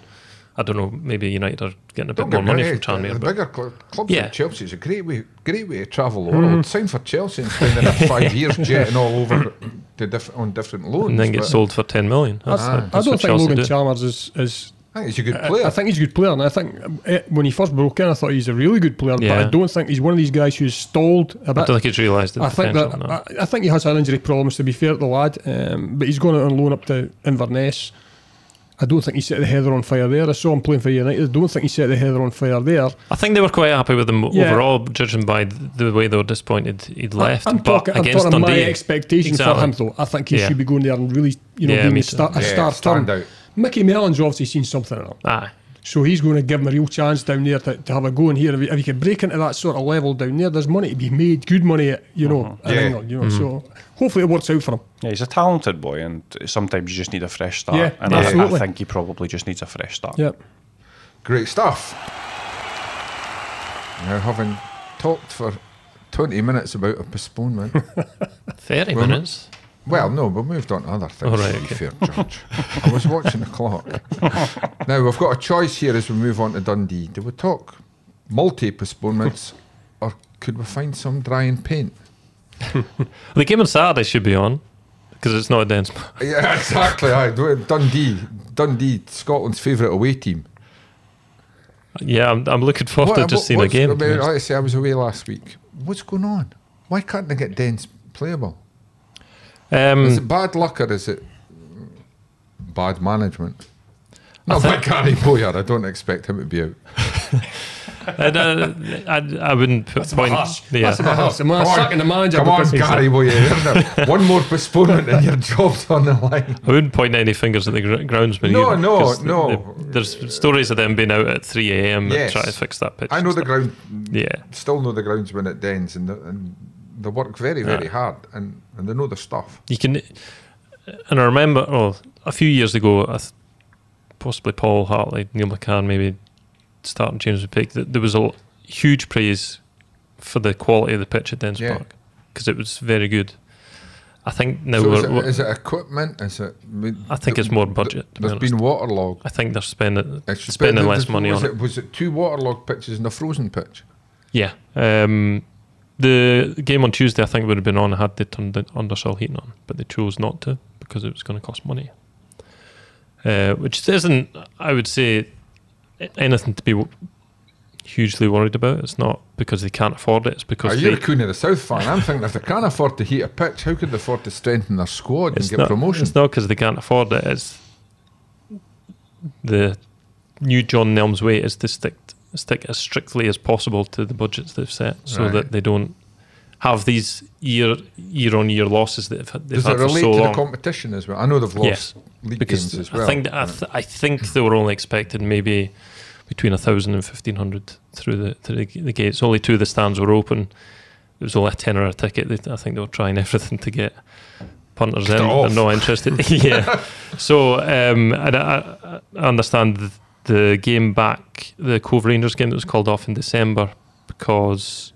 I don't know, maybe United are getting a bit Don't more money from wrong, Tranmere. The But bigger cl- clubs Yeah. like Chelsea is a great way, great way to travel the world. Sign for Chelsea and spend the next <laughs> five years jetting all over to diff- on different loans. and then get sold for 10 million. That's, I- I that's I don't think Chelsea Logan do. Chalmers is is. I think he's a good player. I, think he's a good player, and I think uh, when he first broke in, I thought he's a really good player. Yeah. But I don't think he's one of these guys who's stalled a I bit. don't think he's realised the I think that no. I, I think he has had injury problems. To be fair to the lad, um, but he's going out on loan up to Inverness. I don't think he set the heather on fire there. I saw him playing for United. I don't think he set the heather on fire there. I think they were quite happy with him Yeah. overall, judging by the way they were disappointed he'd left. I, am but talking, I'm against talking my Dundee, expectations Exactly. for him, though. I think he Yeah. should be going there and really, you know, Yeah, being a star, a Yeah, star stand turn. out. Micky Mellon's obviously seen something in him. Aye. So he's going to give him a real chance down there to, to have a go in here. If he, if he can break into that sort of level down there, there's money to be made, good money, you know, uh-huh. in Yeah. England, you know. Mm-hmm. So hopefully it works out for him. Yeah, he's a talented boy, and sometimes you just need a fresh start. Yeah, and I, I think he probably just needs a fresh start. Yeah. Great stuff. Now, having talked for 20 minutes about a postponement, <laughs> 30 Well, minutes. Well, no, we moved on to other things. Oh, right, to be okay. fair, George. I was watching the clock. <laughs> now, we've got a choice here as we move on to Dundee. Do we talk multi postponements or could we find some drying paint? <laughs> The game on Saturday should be on because it's not a dense. <laughs> Yeah, exactly. Aye. Dundee, Dundee, Scotland's favourite away team. Yeah, I'm, I'm looking forward to What- just seeing a game. I to mean, like I say, I was away last week. What's going on? Why can't they get Dens playable? Um, Is it bad luck or is it bad management? Not think- like Gary Bowyer. I don't expect him to be out. <laughs> I, uh, I, I wouldn't put point. Yeah. That's a bit harsh. I'm not the manager Come on, because he's- Gary Bowyer. <laughs> One more postponement and your job's on the line. I wouldn't point any fingers at the gr- groundsman. No, either, no, 'cause no. the- there's stories of them being out at 3 a.m. Yes. and trying to fix that pitch. I know the stuff. ground. Yeah. Still know the groundsman at Dens, and, the, and they work very, very Yeah. hard, and, and they know the stuff. You can, and I remember, oh, a few years ago, th- possibly Paul Hartley, Neil McCann, maybe starting James McPake, that there was a l- huge praise for the quality of the pitch at Dens Yeah. Park because it was very good. I think now So we're, is, it, we're- is it equipment? Is it? I, mean, I think it's more budget. To be There's honest. been waterlogged. I think they're spending It's- spending but less money on it. it. Was it two waterlogged pitches and a frozen pitch? Yeah. Um, the game on Tuesday, I think, would have been on had they turned the undersoil heating on, but they chose not to because it was going to cost money. Uh, which isn't, I would say, anything to be hugely worried about. It's not because they can't afford it. It's because Are you they, a Queen of the South fan? I'm thinking if they can't afford to heat a pitch, how could they afford to strengthen their squad and get not, promotion? It's not because they can't afford it. It's the new John Nelms' way is to stick stick as strictly as possible to the budgets they've set, so Right. that they don't have these year year on year losses that they've, they've Does it had for relate so to long. the competition as well? I know they've lost Yes, league games as well. I think I, th- I think they were only expected maybe between a thousand and fifteen hundred through the through the, the gates. Only two of the stands were open. It was only a tenner a ticket. They, I think they were trying <laughs> everything to get punters in. it They're not interested. <laughs> yeah. So um, I, I understand the, game back, the Cove Rangers game that was called off in December because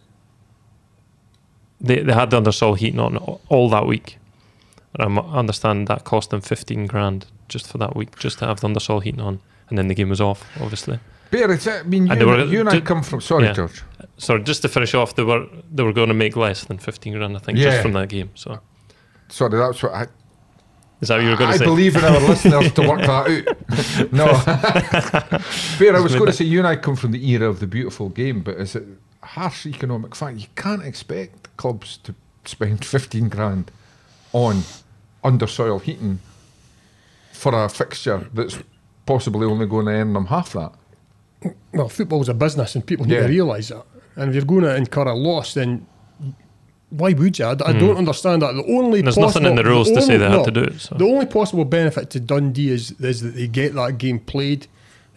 they they had the undersoil heating on all that week. And I understand that cost them 15 grand just for that week, just to have the undersoil heating on. And then the game was off, obviously. Bear, it's, I mean, you, And were- you and I come from. Sorry, yeah. George. Sorry, just to finish off, they were they were going to make less than 15 grand, I think, Yeah. just from that game. So Sorry, that's what I. is that what you were going I to say? believe in our <laughs> listeners to work that out. <laughs> No, <laughs> Bear, I was going to say you and I come from the era of the beautiful game, but is it a harsh economic fact? You can't expect clubs to spend fifteen grand on undersoil heating for a fixture that's possibly only going to earn them half that. Well, football's a business, and people need Yeah. to realise that. And if you're going to incur a loss, then why would you? I, I don't understand that. The only Hmm. There's possible, nothing in the rules to say only- they had no, to do it. So. The only possible benefit to Dundee is is that they get that game played.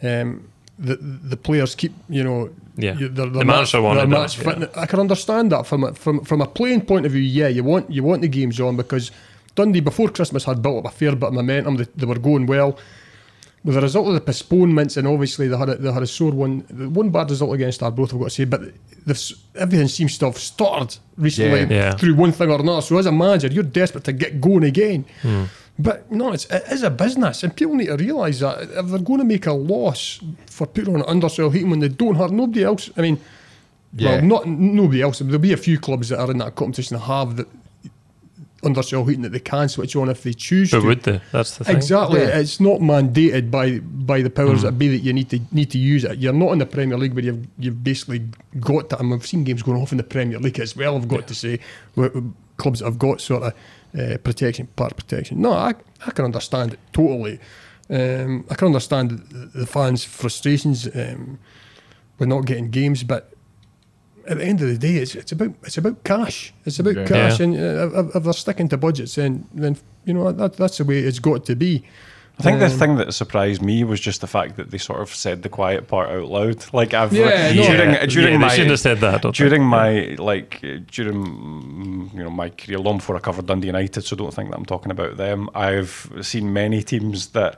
Um, the the players keep you know Yeah. their, The match, wanted their that, yeah. I can understand that from a, from from a playing point of view. Yeah, you want you want the games on because Dundee before Christmas had built up a fair bit of momentum. They, they were going well. With the result of the postponements, and obviously they had a, they had a sore one, the one bad result against Arbroath, I've got to say, but everything seems to have stuttered recently Yeah. Yeah. through one thing or another. So as a manager, you're desperate to get going again. Hmm. But no, it's, it is a business, and people need to realise that if they're going to make a loss for putting on an undersoil heating when they don't have nobody else, I mean, Yeah. well, not nobody else. There'll be a few clubs that are in that competition that have the undersoil heating that they can switch on if they choose But to. would they? That's the thing. Exactly, Yeah. it's not mandated by by the powers Hmm. that be that you need to need to use it. You're not in the Premier League where you've you've basically got to. I mean, we've seen games going off in the Premier League as well. I've got to say, where, where clubs that have got sort of uh, protection, part protection. No, I I can understand it totally. Um, I can understand the, the fans' frustrations um, with not getting games, but at the end of the day, it's it's about it's about cash. It's about Yeah. cash, Yeah. and uh, if, if they're sticking to budgets, then then you know that that's the way it's got to be. I think the Um, thing that surprised me was just the fact that they sort of said the quiet part out loud. <laughs> Like I've Yeah, no. during yeah, during yeah, my they shouldn't have said that. During think. my like during you know my career long before I covered Dundee United, so don't think that I'm talking about them. I've seen many teams that.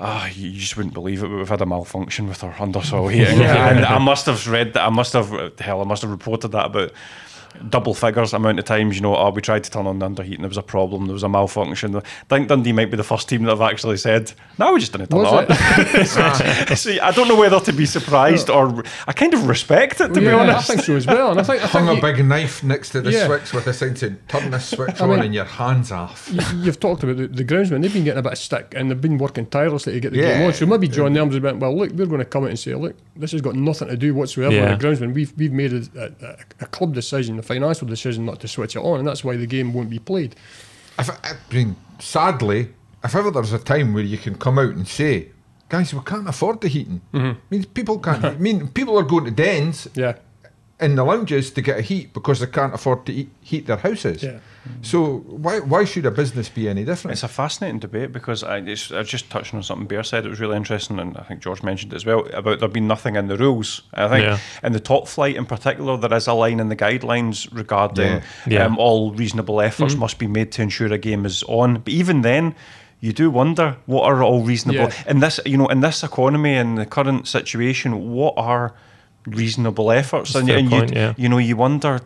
Ah, you just wouldn't believe it. but We've had a malfunction with our undersoil <laughs> heating, and I must have read that. I must have hell. I must have reported that about double figures amount of times. You know, oh, we tried to turn on the underheat and There was a problem. There was a malfunction. I think Dundee might be the first team that have actually said, "No, we just didn't turn Was it on." See, <laughs> ah. I don't know whether to be surprised or I kind of respect it to be honest. I think so as well. And I think, I Hung think a you, big knife next to the Yeah. switch with a sign saying "Turn this switch I on mean- and your hands off." you, you've talked about the, the groundsmen. They've been getting a bit of stick and they've been working tirelessly to get the game on. So maybe John Nelms went, well, look, we're going to come out and say, look, this has got nothing to do whatsoever Yeah. with the groundsman. We've we've made a, a, a club decision, a financial decision, not to switch it on, and that's why the game won't be played. If, I mean, sadly, if ever there's a time where you can come out and say, "Guys, we can't afford the heating," mm-hmm. I mean, people can't. I mean, people are going to dens Yeah, in the lounges to get a heat because they can't afford to eat, heat their houses. Yeah. So why why should a business be any different? It's a fascinating debate because I, it's, I just touched on something Bear said. It was really interesting, and I think George mentioned it as well about there being nothing in the rules. I think Yeah. in the top flight in particular, there is a line in the guidelines regarding Yeah. Yeah. Um, all reasonable efforts must be made to ensure a game is on. But even then, you do wonder what are all reasonable Yeah. in this. You know, in this economy and the current situation, what are reasonable efforts? That's and and point, you, yeah. you know, you wonder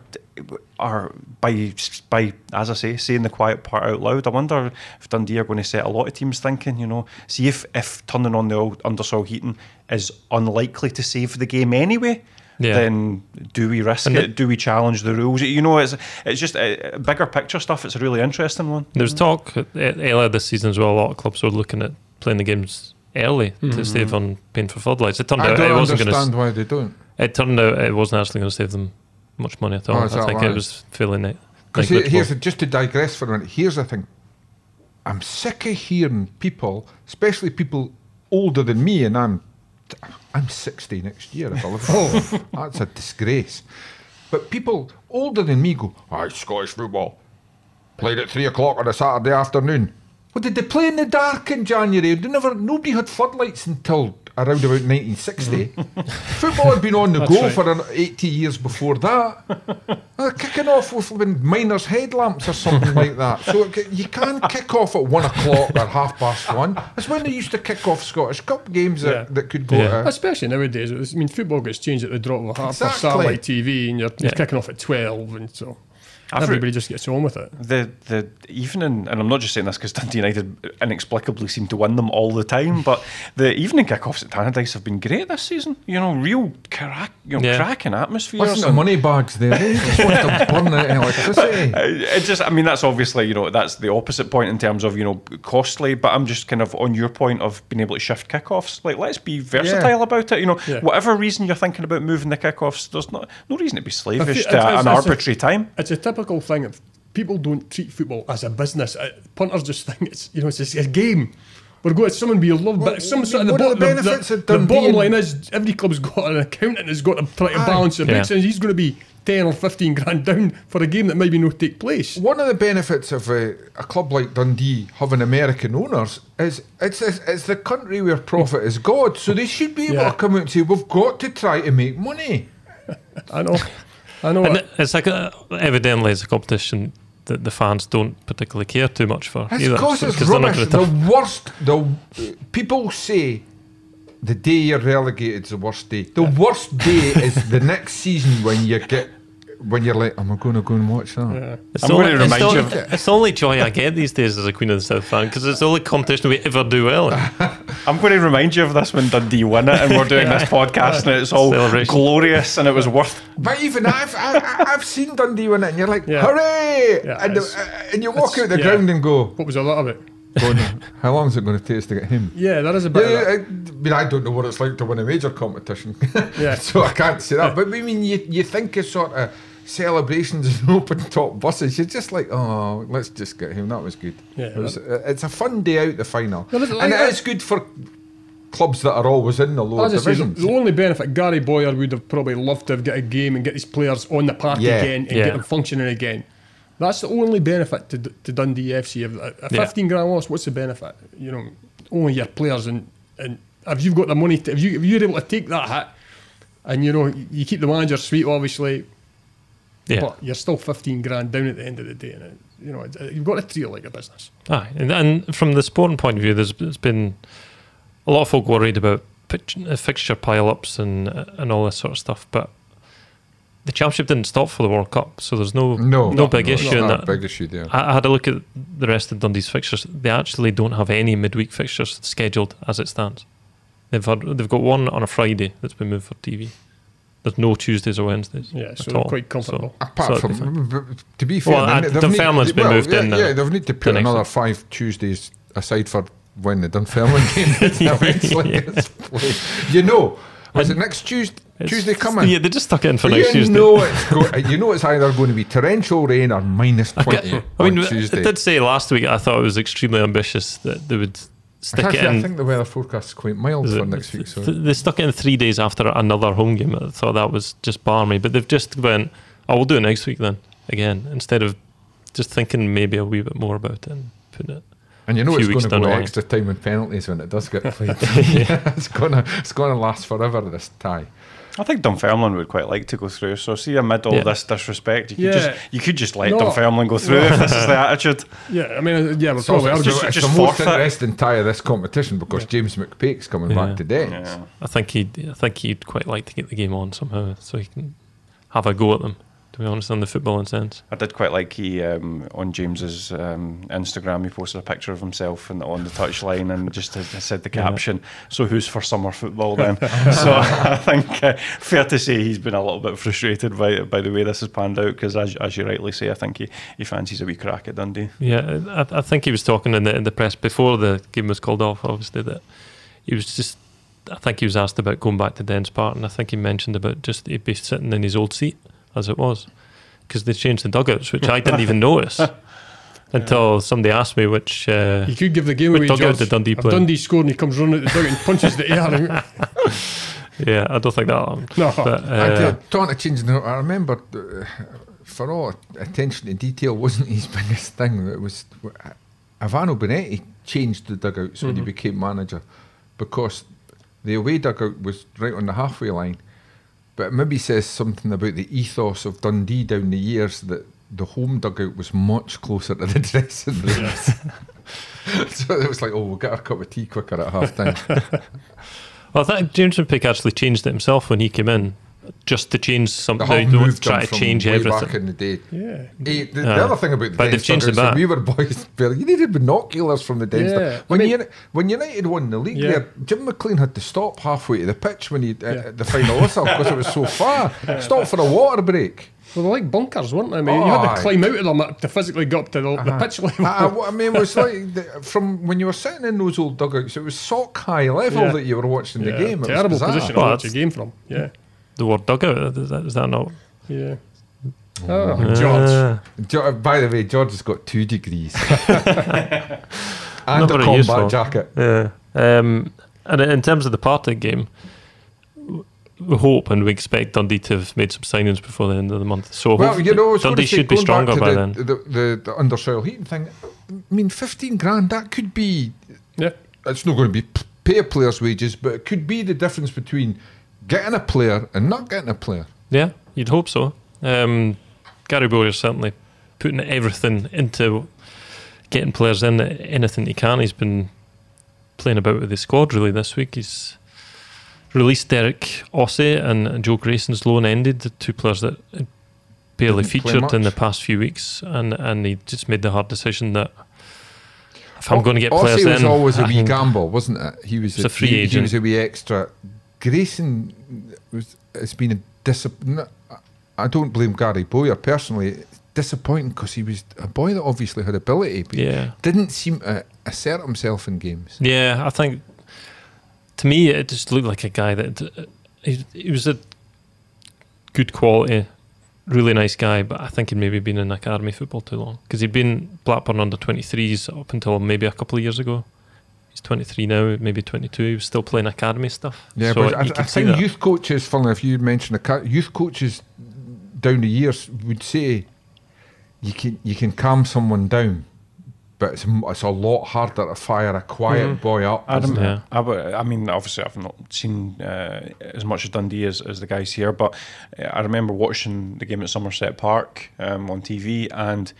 are by by as I say, saying the quiet part out loud. I wonder if Dundee are going to set a lot of teams thinking. You know, see if if turning on the old undersoil heating is unlikely to save the game anyway. Yeah. Then do we risk And it? the- do we challenge the rules? You know, it's it's just uh, bigger picture stuff. It's a really interesting one. There's talk uh, earlier this season as well. A lot of clubs were looking at playing the games early to save on paying for floodlights. It turned I out it don't wasn't going understand to. why they don't. It turned out it wasn't actually going to save them much money at all. Oh, I think it was fairly it. Because negligible. here's the, just to digress for a minute. Here's the thing. I'm sick of hearing people, especially people older than me, and I'm I'm 60 next year. If I live. <laughs> oh, that's a disgrace. But people older than me go, "Aye, Scottish football played at three o'clock on a Saturday afternoon." Well, did they play in the dark in January? They never. Nobody had floodlights until around about 1960. Hmm. <laughs> Football had been on the That's go right. for 80 years before that. They're kicking off with when miners' headlamps or something <laughs> like that. So you can kick off at one o'clock or half past one. That's when they used to kick off Scottish Cup games that, Yeah. that could go Yeah. to. Especially nowadays, was, I mean, football gets changed at the drop of a hat Exactly. for satellite TV, and you're, you're Yeah. kicking off at twelve, and so I've re- everybody just gets on with it. the the evening, and I'm not just saying this because Dundee United inexplicably seem to win them all the time, but the evening kickoffs at Tannadice have been great this season. You know, real crack, you know, Yeah. cracking atmosphere. Listen to money bags there. They just want to burn out electricity. <laughs> It just, I mean, that's obviously, you know, that's the opposite point in terms of, you know, costly. But I'm just kind of on your point of being able to shift kickoffs. Like, let's be versatile about it. You know, Yeah. whatever reason you're thinking about moving the kickoffs, there's not no reason to be slavish it's- to it's- an it's a- arbitrary time. It's a typical thing of people don't treat football as a business. Uh, punters just think it's you know it's a, a game. We're going. Someone be loved, Well, but some sort of the, one bo- the the, benefits the, the bottom and- line is every club's got an accountant has got to try to Aye. balance their Yeah. books, and he's going to be ten or fifteen grand down for a game that maybe not take place. One of the benefits of a, a club like Dundee having American owners is it's, it's, it's the country where profit is God. So they should be able Yeah. to come out and say, we've got to try to make money. <laughs> I know, I know. And it. it's like a, evidently it's a competition that the fans don't particularly care too much for It's either. because So- it's 'cause they're not rubbish. gonna The worst, the people say the day you're relegated is the worst day. The worst day is the next season when you get when you're like, am I going to go and watch that? Yeah. It's I'm the going only- to remind the you of- It's the only joy I get these days as a Queen of the South fan because it's the only competition we ever do well in. <laughs> I'm going to remind you of this when Dundee win it, and we're doing this <laughs> podcast, and it's all glorious, and it was worth. But even I've I, I- I've seen Dundee win it, and you're like, Yeah. hooray! Yeah, and, uh, and you walk it's- out the yeah. ground and go, What was a lot of it? going, <laughs> how long is it going to take us to get him? Yeah, that is a bit. Yeah, of. I, I mean, I don't know what it's like to win a major competition, Yeah. so I can't say that. But I mean, you, you think of sort of celebrations and <laughs> open top buses. You're just like, oh, let's just get him. That was good. Yeah, it was, uh, it's a fun day out the final, There is- and like- it is good for clubs that are always in the lower I say, the, only benefit Gary Bowyer would have probably loved to have got a game and get his players on the park Yeah. again and Yeah. get them functioning again. That's the only benefit to, to Dundee FC. If a, a Yeah. 15 grand loss, what's the benefit? You know, only your players and, and if you've got the money, to, if, you, if you're able to take that hit and you know you, you keep the manager sweet, obviously, Yeah. but you're still 15 grand down at the end of the day. And it, you know, it, you've got to treat it like a business. Aye, and, and from the sporting point of view, there's, there's been a lot of folk worried about pitch, uh, fixture pile-ups and uh, and all this sort of stuff, but the championship didn't stop for the World Cup, so there's no no, no big it's issue in not that. big issue there. I, I had a look at the rest of Dundee's fixtures. They actually don't have any midweek fixtures scheduled as it stands. They've had, they've got one on a Friday that's been moved for TV. There's no Tuesdays or Wednesdays. Yeah, so they're all. quite comfortable. Apart so from, b- b- to be fair, Well, they- they've Dunfermline's need- been well, moved yeah, in now. Yeah, they've need to put another one. five Tuesdays aside for when the Dunfermline game eventually <laughs> is played. You know, is it next Tuesday? Tuesday coming? Yeah, they just stuck it in for Well, next you Tuesday. know it's go- <laughs> you know it's either going to be torrential rain or minus twenty I mean, on I Tuesday. did say last week I thought it was extremely ambitious that they would stick Actually, it I think the weather forecast is quite mild Is for it- next week. So th- they stuck it in three days after another home game. I thought that was just balmy, but they've just went, "Oh, we'll do it next week then." Again, instead of just thinking maybe a wee bit more about it and putting it. And you know it's going to down go extra time and penalties when it does get played. <laughs> <laughs> it's gonna it's gonna last forever. This tie. I think Dunfermline would quite like to go through. So, see, amid all Yeah. this disrespect, you could Yeah. just you could just let No. Dunfermline go through if this is the <laughs> attitude. Yeah, I mean, uh, yeah, we're It's, probably it's, just- the- it's just the most forfeit. interesting tie of this competition because James McPake's coming Yeah. back today. Yeah. I think he'd, I think he'd quite like to get the game on somehow, so he can have a go at them. To be honest, on the footballing sense. I did quite like he um, on James's um, Instagram. He posted a picture of himself and on the touchline and just said the <laughs> Yeah. caption. So who's for summer football then? <laughs> <laughs> so I think uh, fair to say he's been a little bit frustrated by by the way this has panned out because as, as you rightly say, I think he, he fancies a wee crack at Dundee. Yeah, I, I think he was talking in the in the press before the game was called off. Obviously, that he was just. I think he was asked about going back to Dens Park, and I think he mentioned about just he'd be sitting in his old seat as it was because they changed the dugouts, which I didn't even notice <laughs> until somebody asked me which. Uh, You could give the game away. dugout George. did Dundee play? Dundee scored and he comes running out the dugout and punches the air. <laughs> yeah, I don't think that happened. No. But, I uh, did, talking to changing the I remember uh, for all attention to detail wasn't his biggest thing. It was Ivano Bonetti changed the dugouts when he Mm-hmm. became manager because the away dugout was right on the halfway line. But it maybe says something about the ethos of Dundee down the years that the home dugout was much closer to the <laughs> dressing room. <laughs> so it was like, oh, we'll get our cup of tea quicker at half time. <laughs> Well, I think James McPake actually changed it himself when he came in, just to change something. have They don't try to change way everything. back in the day. yeah. Eh, the, Yeah. the other thing about the But they've Dens changed it back. we were boys, Bill, you needed binoculars from the Dens. Yeah, When, I mean- Uni- when United won the league, Yeah. there, Jim McLean had to stop halfway to the pitch when he uh, Yeah. at the final whistle because it was so far. Stop for a water break. Well, they're like bunkers, weren't they? I mean, you had Oh, to climb out of them to physically get up to the, the pitch level. I, I- I mean, it was like the, from when you were sitting in those old dugouts, it was sock high level Yeah. that you were watching the game. It Terrible bizarre. position Well, to watch a that's- game from. Yeah, The word dugout is that, is that not? yeah. Oh, George. Ah. Jo- by the way, George has got two degrees <laughs> and Not a very combat useful. jacket. Yeah. Um, and in terms of the Partick game, we hope and we expect Dundee to have made some signings before the end of the month. So Well, hopefully you know, I was Dundee say, should be stronger by the, then. The, the, the undersoil heating thing. I mean, fifteen grand that could be. Yeah. It's not going to be pay a player's wages, but it could be the difference between getting a player and not getting a player. Yeah, you'd hope so. Um, Gary Bowyer's certainly putting everything into getting players in, anything he can. He's been playing about with the squad really this week. He's released Derick Osei and, Joe Grayson's loan ended, the two players that barely Didn't featured in the past few weeks, and and he just made the hard decision that if I'm going to get Osei players was in, always a I wee gamble, wasn't it? He was He's a free he, He agent. was a wee extra. Grayson was. It's been a disappointment. I don't blame Gary Bowyer personally. Disappointing because he was a boy that obviously had ability, but yeah, didn't seem to assert himself in games. Yeah, I think to me it just looked like a guy that he, he was a good quality, really nice guy, but I think he'd maybe been in academy football too long because he'd been Blackburn under 23s up until maybe a couple of years ago. He's 23 now, maybe 22. He was still playing academy stuff. Yeah, so but I, I think that. youth coaches, funnily, if you mentioned a ca- youth coaches down the years would say you can you can calm someone down, but it's it's a lot harder to fire a quiet Mm-hmm. boy up. I, isn't don't- it? Yeah. I, w- I mean, obviously, I've not seen uh, as much of Dundee as, as the guys here, but uh, I remember watching the game at Somerset Park um, on TV, and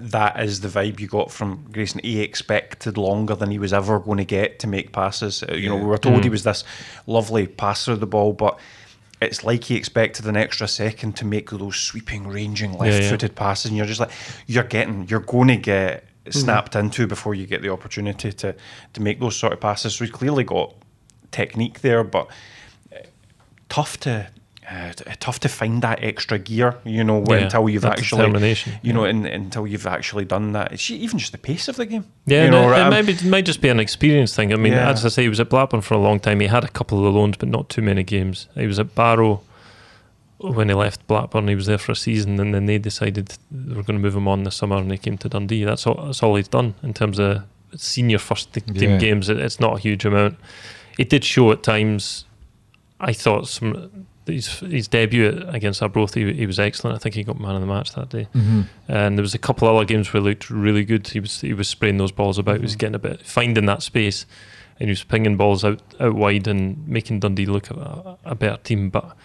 that is the vibe you got from Grayson. He expected longer than he was ever going to get to make passes. Uh, You know, we were told he was this lovely passer of the ball, but it's like he expected an extra second to make those sweeping, ranging, Yeah, yeah. left-footed passes, and you're just like, you're getting, you're going to get snapped into before you get the opportunity to to make those sort of passes. So he's clearly got technique there, but uh, tough to. Uh, tough to find that extra gear, you know, Yeah, until you've that actually, determination, you know, in, until you've actually done that. It's even just the pace of the game. Yeah, you no, know, it um, maybe it might just be an experience thing. I mean, Yeah. as I say, he was at Blackburn for a long time. He had a couple of the loans, but not too many games. He was at Barrow when he left Blackburn. He was there for a season, and then they decided they were going to move him on this summer, and he came to Dundee. That's all. That's all he's done in terms of senior first team Yeah. games. It, it's not a huge amount. It did show at times. I thought some his his debut against Arbroath, he, he was excellent. I think he got man of the match that day. Mm-hmm. And there was a couple other games where he looked really good. He was he was spraying those balls about. He was getting a bit finding that space, and he was pinging balls out out wide and making Dundee look a, a better team, but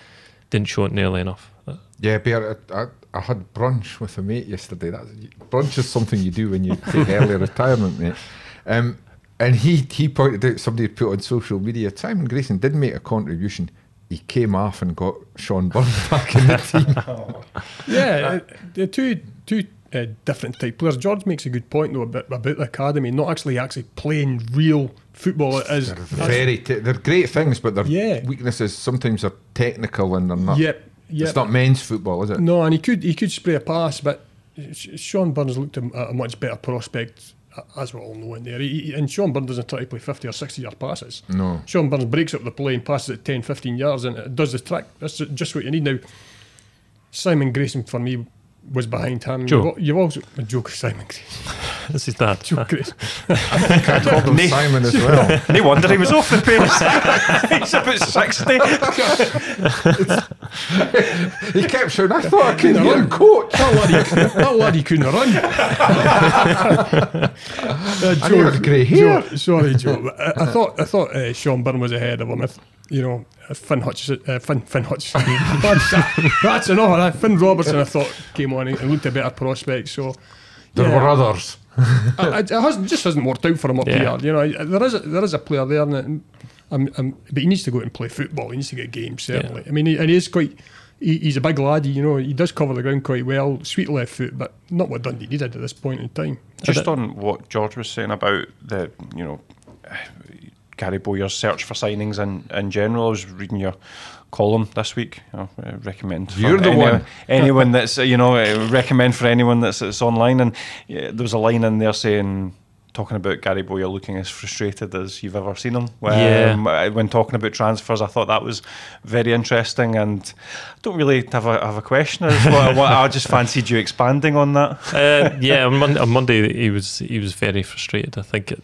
didn't show it nearly enough. Yeah, Bear, I, I, I had brunch with a mate yesterday. That's, brunch is something you do when you take <laughs> early retirement, mate. Um, and he he pointed out somebody had put on social media. Simon Grayson did make a contribution. He came off and got Shaun Byrne <laughs> back in the team. Yeah, uh, the two two uh, different type players. George makes a good point though about, about the academy, not actually actually playing real football. It is They're very, te- they're great things, but their Yeah. weaknesses sometimes are technical and they're not. Yep, yep. It's not men's football, is it? No, and he could he could spray a pass, but Sean Burns looked a, a much better prospect, as we all know in there. He, and Sean Burns doesn't try to play 50 or 60 yard passes. No. Sean Burns breaks up the play and passes it 10, 15 yards, and it does the trick. That's just what you need now. Simon Grayson for me was behind him. Joe. You've, you've also a joke, Simon Grayson. <laughs> This is that. Joe Grayson. I think I called him Nee. Simon as well. <laughs> No wonder he was off the pace. <laughs> He's about 60. he kept shouting, I thought I couldn't a coach. That laddie, that laddie couldn't run. uh, And he grey hair. Joe, sorry, Joe. I, I thought I thought uh, Shaun Byrne was ahead of him. If, you know, Finn Hutchison, uh, Finn Finn Hutchison. <laughs> that's, that's enough. of that. Finn Robertson, I thought came on and looked a better prospect. So There yeah, were others. <laughs> I- I- it hasn't, just hasn't worked out for him up Yeah. here. You know, there is a, there is a player there, and it- um, um, but he needs to go out and play football. He needs to get games certainly. I mean, he, and he is quite. He, he's a big laddie, you know. He does cover the ground quite well. Sweet left foot, but not what Dundee needed at this point in time. Just on what George was saying about the, you know, Gary Bowyer's search for signings in, in general. I was reading your column this week. I recommend for You're the any- one. <laughs> anyone that's uh, you know uh, recommend for anyone that's, that's online. And yeah, there was a line in there saying. Talking about Gary Bowyer looking as frustrated as you've ever seen him. Yeah. Um, uh, when talking about transfers, I thought that was very interesting, and I don't really have a have a question. I just, wa- I just fancied you expanding on that. <laughs> Uh, yeah, on, Mon- on Monday he was he was very frustrated. I think it,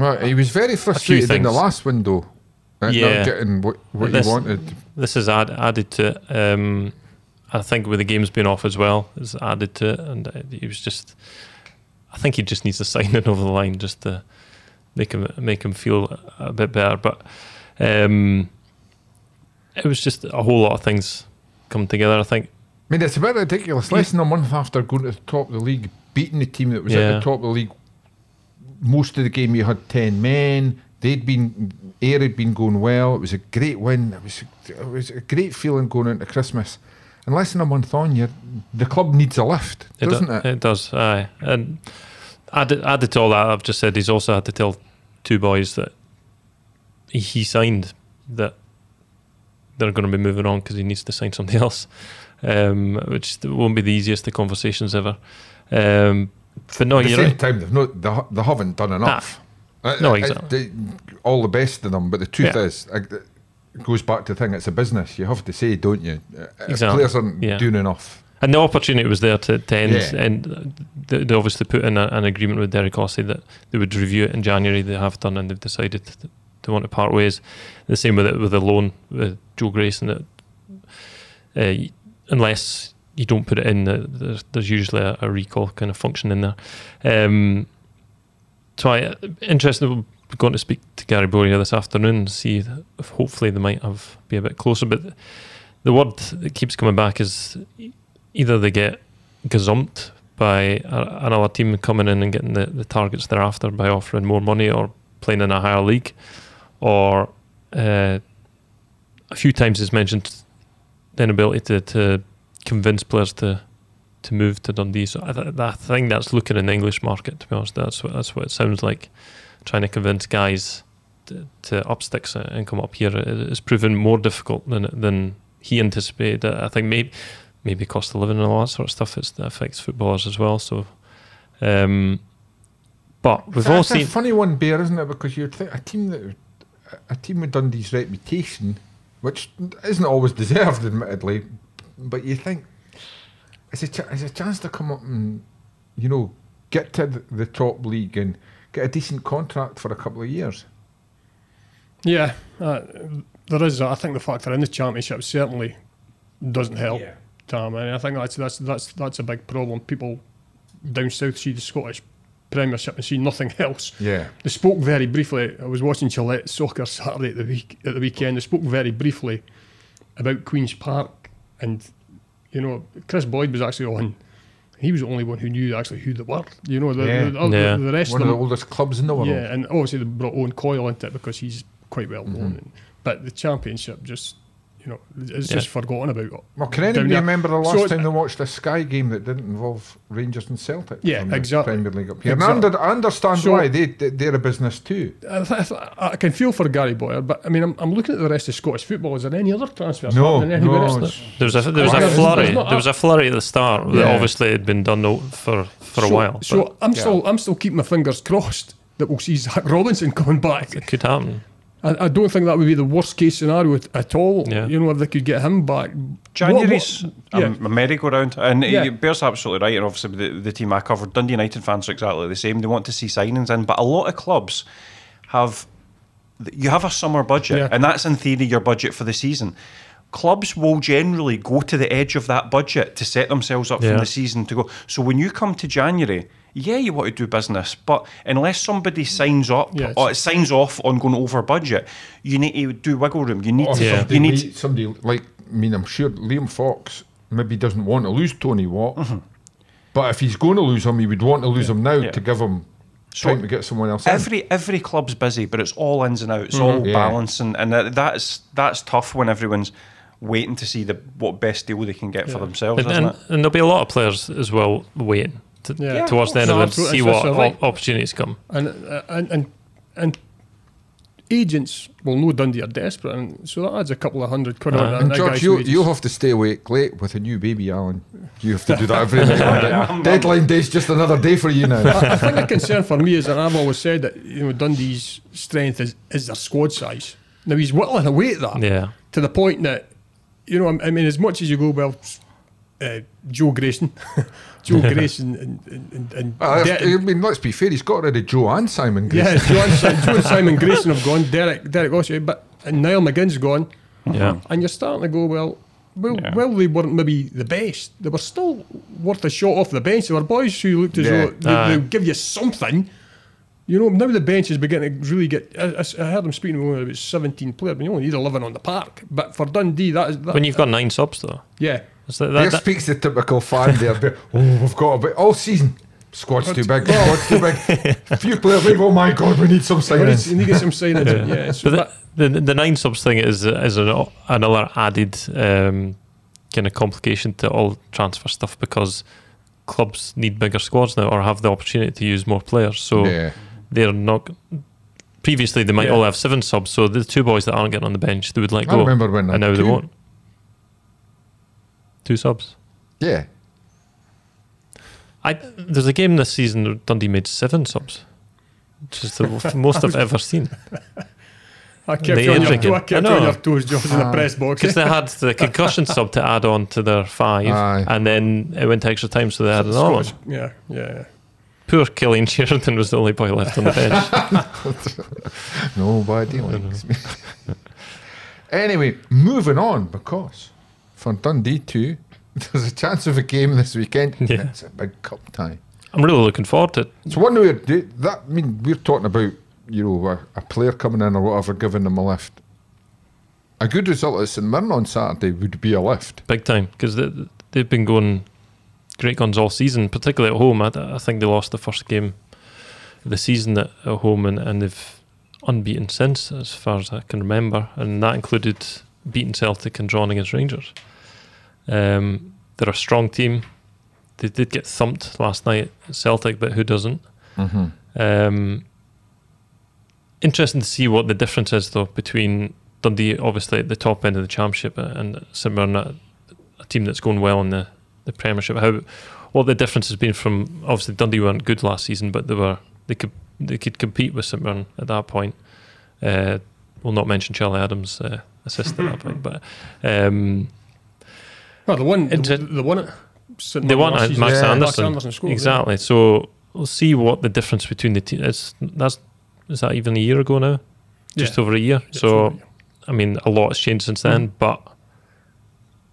Well, he was very frustrated in the last window. At Yeah. not getting what, what This- he wanted. this is add, added to it. Um, I think with the games being off as well is added to it, and he was just. I think he just needs to <laughs> sign it over the line just to make him make him feel a bit better. But um, it was just a whole lot of things come together. I think. I mean, it's a bit ridiculous. Less than a month after going to the top of the league, beating the team that was at the top of the league, most of the game you had 10 men. They'd been, air had been going well. It was a great win. It was, it was a great feeling going into Christmas. And less than a month on, you the club needs a lift, It doesn't it? It does. Aye. And added, added to all that, I've just said he's also had to tell two boys that he, he signed that they're going to be moving on because he needs to sign something <laughs> else, um, which won't be the easiest of conversations ever. Um, but no, At the same right. time, they've not, they, they haven't done enough. Uh, No, uh, exactly. all the best of them, but the truth Yeah. is, uh, it goes back to the thing. It's a business. You have to say, don't you? Uh, Exactly. players aren't Yeah. doing enough. And the opportunity was there to, to end, Yeah. and they, they obviously put in a, an agreement with Derick Osei that they would review it in January. They have done, and they've decided to, to want to part ways. The same with it with the loan with Joe Grayson. That uh, unless you don't put it in, there's, there's usually a, a recall kind of function in there. Um, so I interested. We're going to speak to Gary Bowyer this afternoon and see if hopefully they might have be a bit closer. But the word that keeps coming back is either they get gazumped by another team coming in and getting the, the targets they're after by offering more money or playing in a higher league, or uh, a few times it's mentioned the inability to, to convince players to to move to Dundee. So I, th- I think that's looking in the English market. To be honest, that's what that's what it sounds like. Trying to convince guys to, to up sticks and come up here is proven more difficult than than he anticipated. I think maybe maybe cost of living and all that sort of stuff it's, that affects footballers as well. So, um, but we've all That's a seen. funny one, Bear, isn't it? Because you'd think a team that a team with Dundee's reputation, which isn't always deserved, admittedly, but you think it's a ch- it's a chance to come up and you know get to the, the top league and get a decent contract for a couple of years. Yeah, uh, there is. I think the fact they're in the championship certainly doesn't help. Tom, and I think that's that's that's that's a big problem. People down south see the Scottish Premiership and see nothing else. Yeah, They spoke very briefly. I was watching Gillette soccer Saturday at the week at the weekend. They spoke very briefly about Queens Park, and you know Kris Boyd was actually on. He was the only one who knew actually who they were. You know, the, Yeah. the, the, Yeah. the rest one of of them. the oldest clubs in the world. Yeah, and obviously they brought Owen Coyle into it because he's quite well known. Mhm. But the championship just you know, it's Yeah. just forgotten about. Well, can Down anybody remember the last So- time they watched a Sky game that didn't involve Rangers and Celtic? Yeah, from the exactly. Premier League up here. And Exactly. I, under, I understand So- why they, they they're a business too. I, th- I can feel for Gary Bowyer, but I mean, I'm, I'm looking at the rest of Scottish football. Is there any other transfers No, no, else? There was a there was a flurry. There was a flurry at the start that Yeah. obviously had been done o- for for a so, while. So but I'm still I'm still keeping my fingers crossed that we'll see Zach Robinson coming back. it could happen. I, I don't think that would be the worst case scenario at, at all. Yeah. You know, if they could get him back. January's What- what- um, a merry-go-round, and Yeah. yeah. Bear's absolutely right. And obviously, the, the team I covered, Dundee United fans are exactly the same. They want to see signings in, but a lot of clubs have you have a summer budget, Yeah. and that's in theory your budget for the season. Clubs will generally go to the edge of that budget to set themselves up Yeah. from the season to go. So when you come to January, yeah, you want to do business, but unless somebody signs up Yeah, or signs off on going over budget, you need to do wiggle room. You need to. Yeah. somebody, You need. may- somebody like I mean, I'm sure Liam Fox maybe doesn't want to lose Tony Watt, but if he's going to lose him, he would want to lose him now Mm-hmm. Yeah. to give him So time to get someone else in. Every every club's busy, but it's all ins and outs, all Mm-hmm. Yeah. balance, and, and that- that's that's tough when everyone's waiting to see the what best deal they can get for themselves, And, isn't and, it? and there'll be a lot of players as well waiting to, Yeah. towards the end No, of it, absolutely. see what right. op- opportunities come. And, uh, and and and agents will know Dundee are desperate, and so that adds a couple of hundred quid on Uh, that. and that George, you, you'll have to stay awake late with a new baby, Alan. You have to do that every night. <laughs> Deadline day's just another day for you now. I think the concern for me is that I've always said that you know Dundee's strength is, is their squad size. Now he's whittling away at that Yeah. to the point that you know I mean as much as you go well, uh, Joe Grayson, <laughs> Joe Grayson, and, and, and, and Well, De- I mean, let's be fair. He's got rid of Joe and Simon. yeah, Grayson. Joe and, <laughs> Joe and Simon Grayson have gone. Derick Derick Osei, but and Niall McGinn's gone, Yeah. and you're starting to go well. Well, Yeah. well, they weren't maybe the best. They were still worth a shot off the bench. They were boys who looked as Yeah. though they, Aye. they'll give you something. You know, now the bench is beginning to really get. I, I- I heard him speaking when about 17 players, but you only need 11 on the park. But for Dundee, that is. That, When you've got nine subs, though. yeah. Is that, There that, that, speaks the typical fan there. but, Oh, we've got a bit all season. Squad's too big. Squad's too big. <laughs> Few players leave. Oh my God, we need some signings. you need to get some signings. in, yeah. So but that, the, the, the nine subs thing is is an, another added um, kind of complication to all transfer stuff because clubs need bigger squads now or have the opportunity to use more players. So Yeah. they're not. Previously, they might Yeah. all have seven subs, so the two boys that aren't getting on the bench, they would let I go. remember when and that now they won't. Two subs. Yeah. I there's a game this season where Dundee made seven subs, which is the most I've ever seen. I kept The you on your, injury I kept I you on know. your toes, George, in the ah. press box. Because they had the <laughs> concussion sub to add on to their five, Aye. and then it went to extra time, so they had another one. Scottish- Yeah, yeah, yeah. Poor Killian Sheridan was the only boy left on the bench. Nobody likes me. anyway, moving on because for Dundee too. there's a chance of a game this weekend. Yeah. It's a big cup tie. I'm really looking forward to it. So one way do that I mean we're talking about you know a, a player coming in or whatever giving them a lift. A good result at St Mirren on Saturday would be a lift. big time because they, they've been going great guns all season, particularly at home. I, I think they lost the first game of the season at, at home, and, and they've unbeaten since, as far as I can remember, and that included beating Celtic and drawn against Rangers. Um, they're a strong team. They did get thumped last night at Celtic, but who doesn't? Mm-hmm. Um, interesting to see what the difference is, though, between Dundee, obviously at the top end of the championship, and St Mirren, a, a team that's going well in the, the Premiership. How what the difference has been from obviously Dundee weren't good last season, but they were they could they could compete with St Mirren at that point. Uh, we'll not mention Charlie Adam's uh, assist at that <laughs> point, but um, Well, the one, the, the one at St. they Mirren want last uh, season- Max Yeah. Anderson. Max Anderson scored, yeah. exactly. So we'll see what the difference between the teams is. That's is that even a year ago now? Just Yeah. over a year. Yeah, so it's over, I mean, a lot has changed since then, Mm. but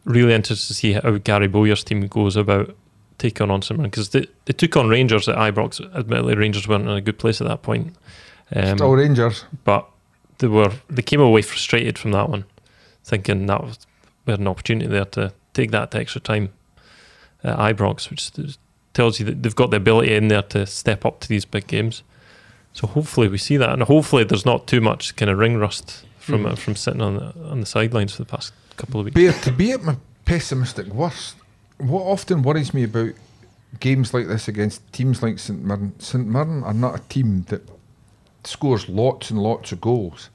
really interested to see how Gary Bowyer's team goes about taking on St Mirren because they, they took on Rangers at Ibrox. Admittedly, Rangers weren't in a good place at that point, um, Still Rangers. but they were they came away frustrated from that one, thinking that was, we had an opportunity there to take that to extra time at Ibrox, which tells you that they've got the ability in there to step up to these big games. So hopefully we see that, and hopefully there's not too much kind of ring rust from uh, from sitting on the on the sidelines for the past couple of weeks. Bear, to be at my pessimistic worst, what often worries me about games like this against teams like St Mirren, St Mirren are not a team that scores lots and lots of goals.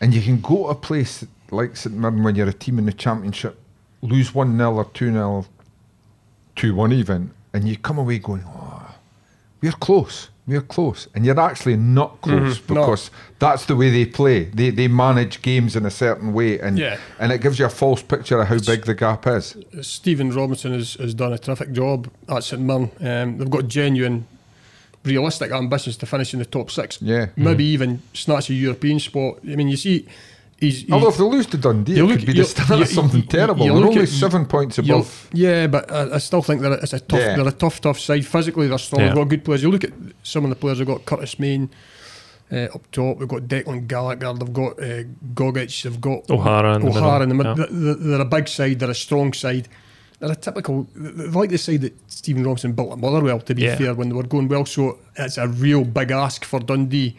And you can go to a place like St Mirren when you're a team in the championship, lose 1 0 or 2 0, 2 1 even, and you come away going, oh, we're close. We're close, and you're actually not close Mhm, no. because that's the way they play. They they manage games in a certain way, and Yeah. and it gives you a false picture of how big the gap is. Stephen Robinson has, has done a terrific job at St Mirren. Um, they've got genuine, realistic ambitions to finish in the top six. Yeah. Maybe even snatch a European spot. I mean, you see, he's. he's Although if they lose to Dundee, You it look- could be you- the start of something you- terrible. you They're only at- seven points above. Yeah, but I, I still think that it's a tough. Yeah. They're a tough, tough side. Physically, they're strong. Yeah. They've got good players. You look at some of the players. They've got Curtis Main uh, up top. We've got Declan Gallagher. They've got uh, Gogic. They've got O'Hara in the O'Hara in the middle, mid. They're, they're a big side. They're a strong side. They're a typical. They're like the side that Stephen Robinson built at Motherwell. To be Yeah. fair, when they were going well, so it's a real big ask for Dundee.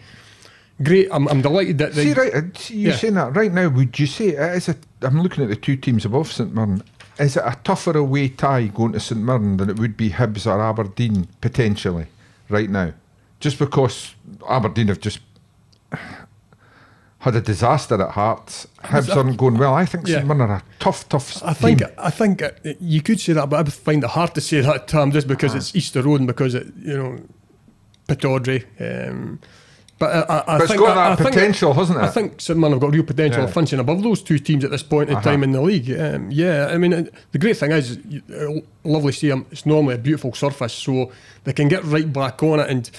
Great. I'm, I'm delighted that they. See, right, uh, see, you're Yeah. saying that right now. Would you say it is a? I'm looking at the two teams above St Mirren. Is it a tougher away tie going to St Mirren than it would be Hibs or Aberdeen potentially right now? Just because Aberdeen have just had a disaster at Hearts, Hibs aren't going well. I think Yeah. St are a tough, tough I think team. I think uh, you could say that, but I find it hard to say that term just because Uh-huh. it's Easter Road and because it, you know, Pataudry. Um, but I, I, But it's think got I, I that think potential, hasn't it? I think St have got real potential Yeah. of finishing above those two teams at this point in Uh-huh. time in the league. Um, yeah, I mean uh, the great thing is, uh, lovely to see 'em, It's normally a beautiful surface, so they can get right back on it. And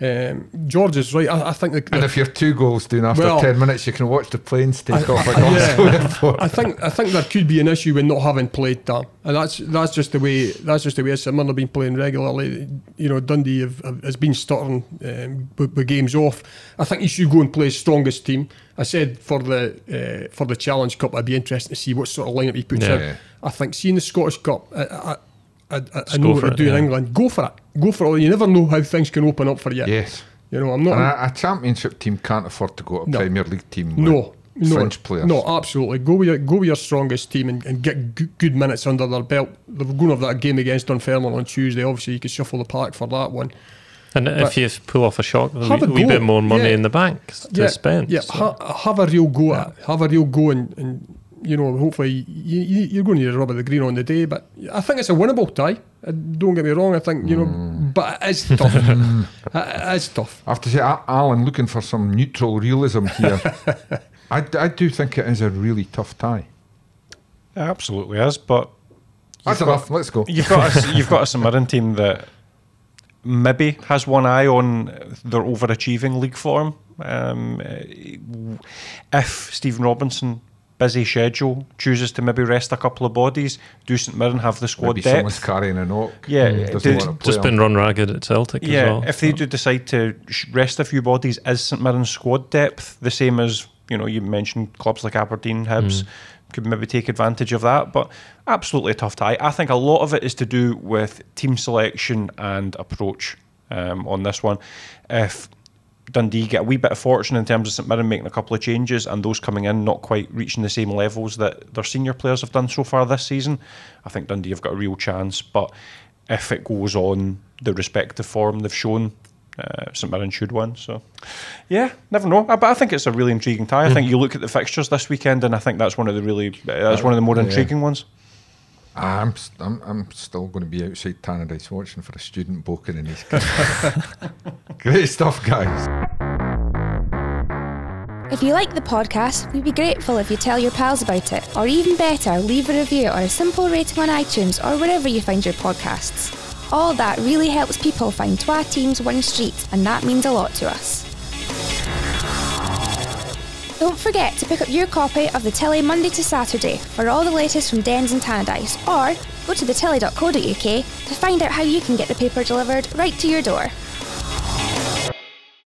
um, George is right. I, I think the, and if you're two goals down after Well, ten minutes, you can watch the planes take <laughs> off at yeah. I think I think there could be an issue with not having played that, and that's that's just the way that's just the way it's. Have been playing regularly. You know, Dundee have, have, has been starting um, with, with games off. I think you should go and play his strongest team. I said for the uh, for the Challenge Cup, I'd be interested to see what sort of lineup he puts Yeah. in. I think seeing the Scottish Cup, I, I, I, I, I know what for to it, do in yeah. England. Go for it. Go for it. You never know how things can open up for you. yes. You know, I'm not. A, a championship team can't afford to go to a No. Premier League team. No, no, French players. No, absolutely. Go with your go with your strongest team and, and get good, good minutes under their belt. They're going to have that game against Dunfermline on Tuesday. Obviously, you can shuffle the pack for that one. And But- if you pull off a shock, there's a Have wee, a wee go. bit more money Yeah. in the bank to yeah, spend. Yeah, so. ha, have a real go at it. Have a real go and, and you know, hopefully you, you, you're going to need a rub of the green on the day. But I think it's a winnable tie. Uh, Don't get me wrong. I think you know, Mm. but it is tough. <laughs> it is tough. I have to say, Alan, looking for some neutral realism here. <laughs> I do think it is a really tough tie. It absolutely is, but That's You've got- enough. Let's go. You've got a, you've got a St Mirren team that maybe has one eye on their overachieving league form. Um, if Stephen Robinson, busy schedule, chooses to maybe rest a couple of bodies, do St Mirren have the squad Maybe someone's depth? carrying an oak. Yeah, and do- want to play Just been run ragged at Celtic as Yeah, well. if they do decide to rest a few bodies, is St Mirren's squad depth the same as you know? You mentioned clubs like Aberdeen, Hibs could maybe take advantage of that, but absolutely a tough tie. I think a lot of it is to do with team selection and approach um, on this one. If Dundee get a wee bit of fortune in terms of St Mirren making a couple of changes and those coming in not quite reaching the same levels that their senior players have done so far this season, I think Dundee have got a real chance. But if it goes on the respective form they've shown, uh, St Mirren should win. So, yeah, never know. Uh, But I think it's a really intriguing tie. I think you look at the fixtures this weekend, and I think that's one of the really that's one of the more Yeah. intriguing ones. I'm, s- I'm, I'm still going to be outside Tannadice watching for a student boking in his <laughs> car. Great stuff, guys. If you like the podcast, we'd be grateful if you tell your pals about it, or even better, leave a review or a simple rating on iTunes or wherever you find your podcasts. All that really helps people find Twa Teams One Street, and that means a lot to us. Don't forget to pick up your copy of the Telly Monday to Saturday for all the latest from Dens and Tannadice, or go to thetelly.co.uk to find out how you can get the paper delivered right to your door.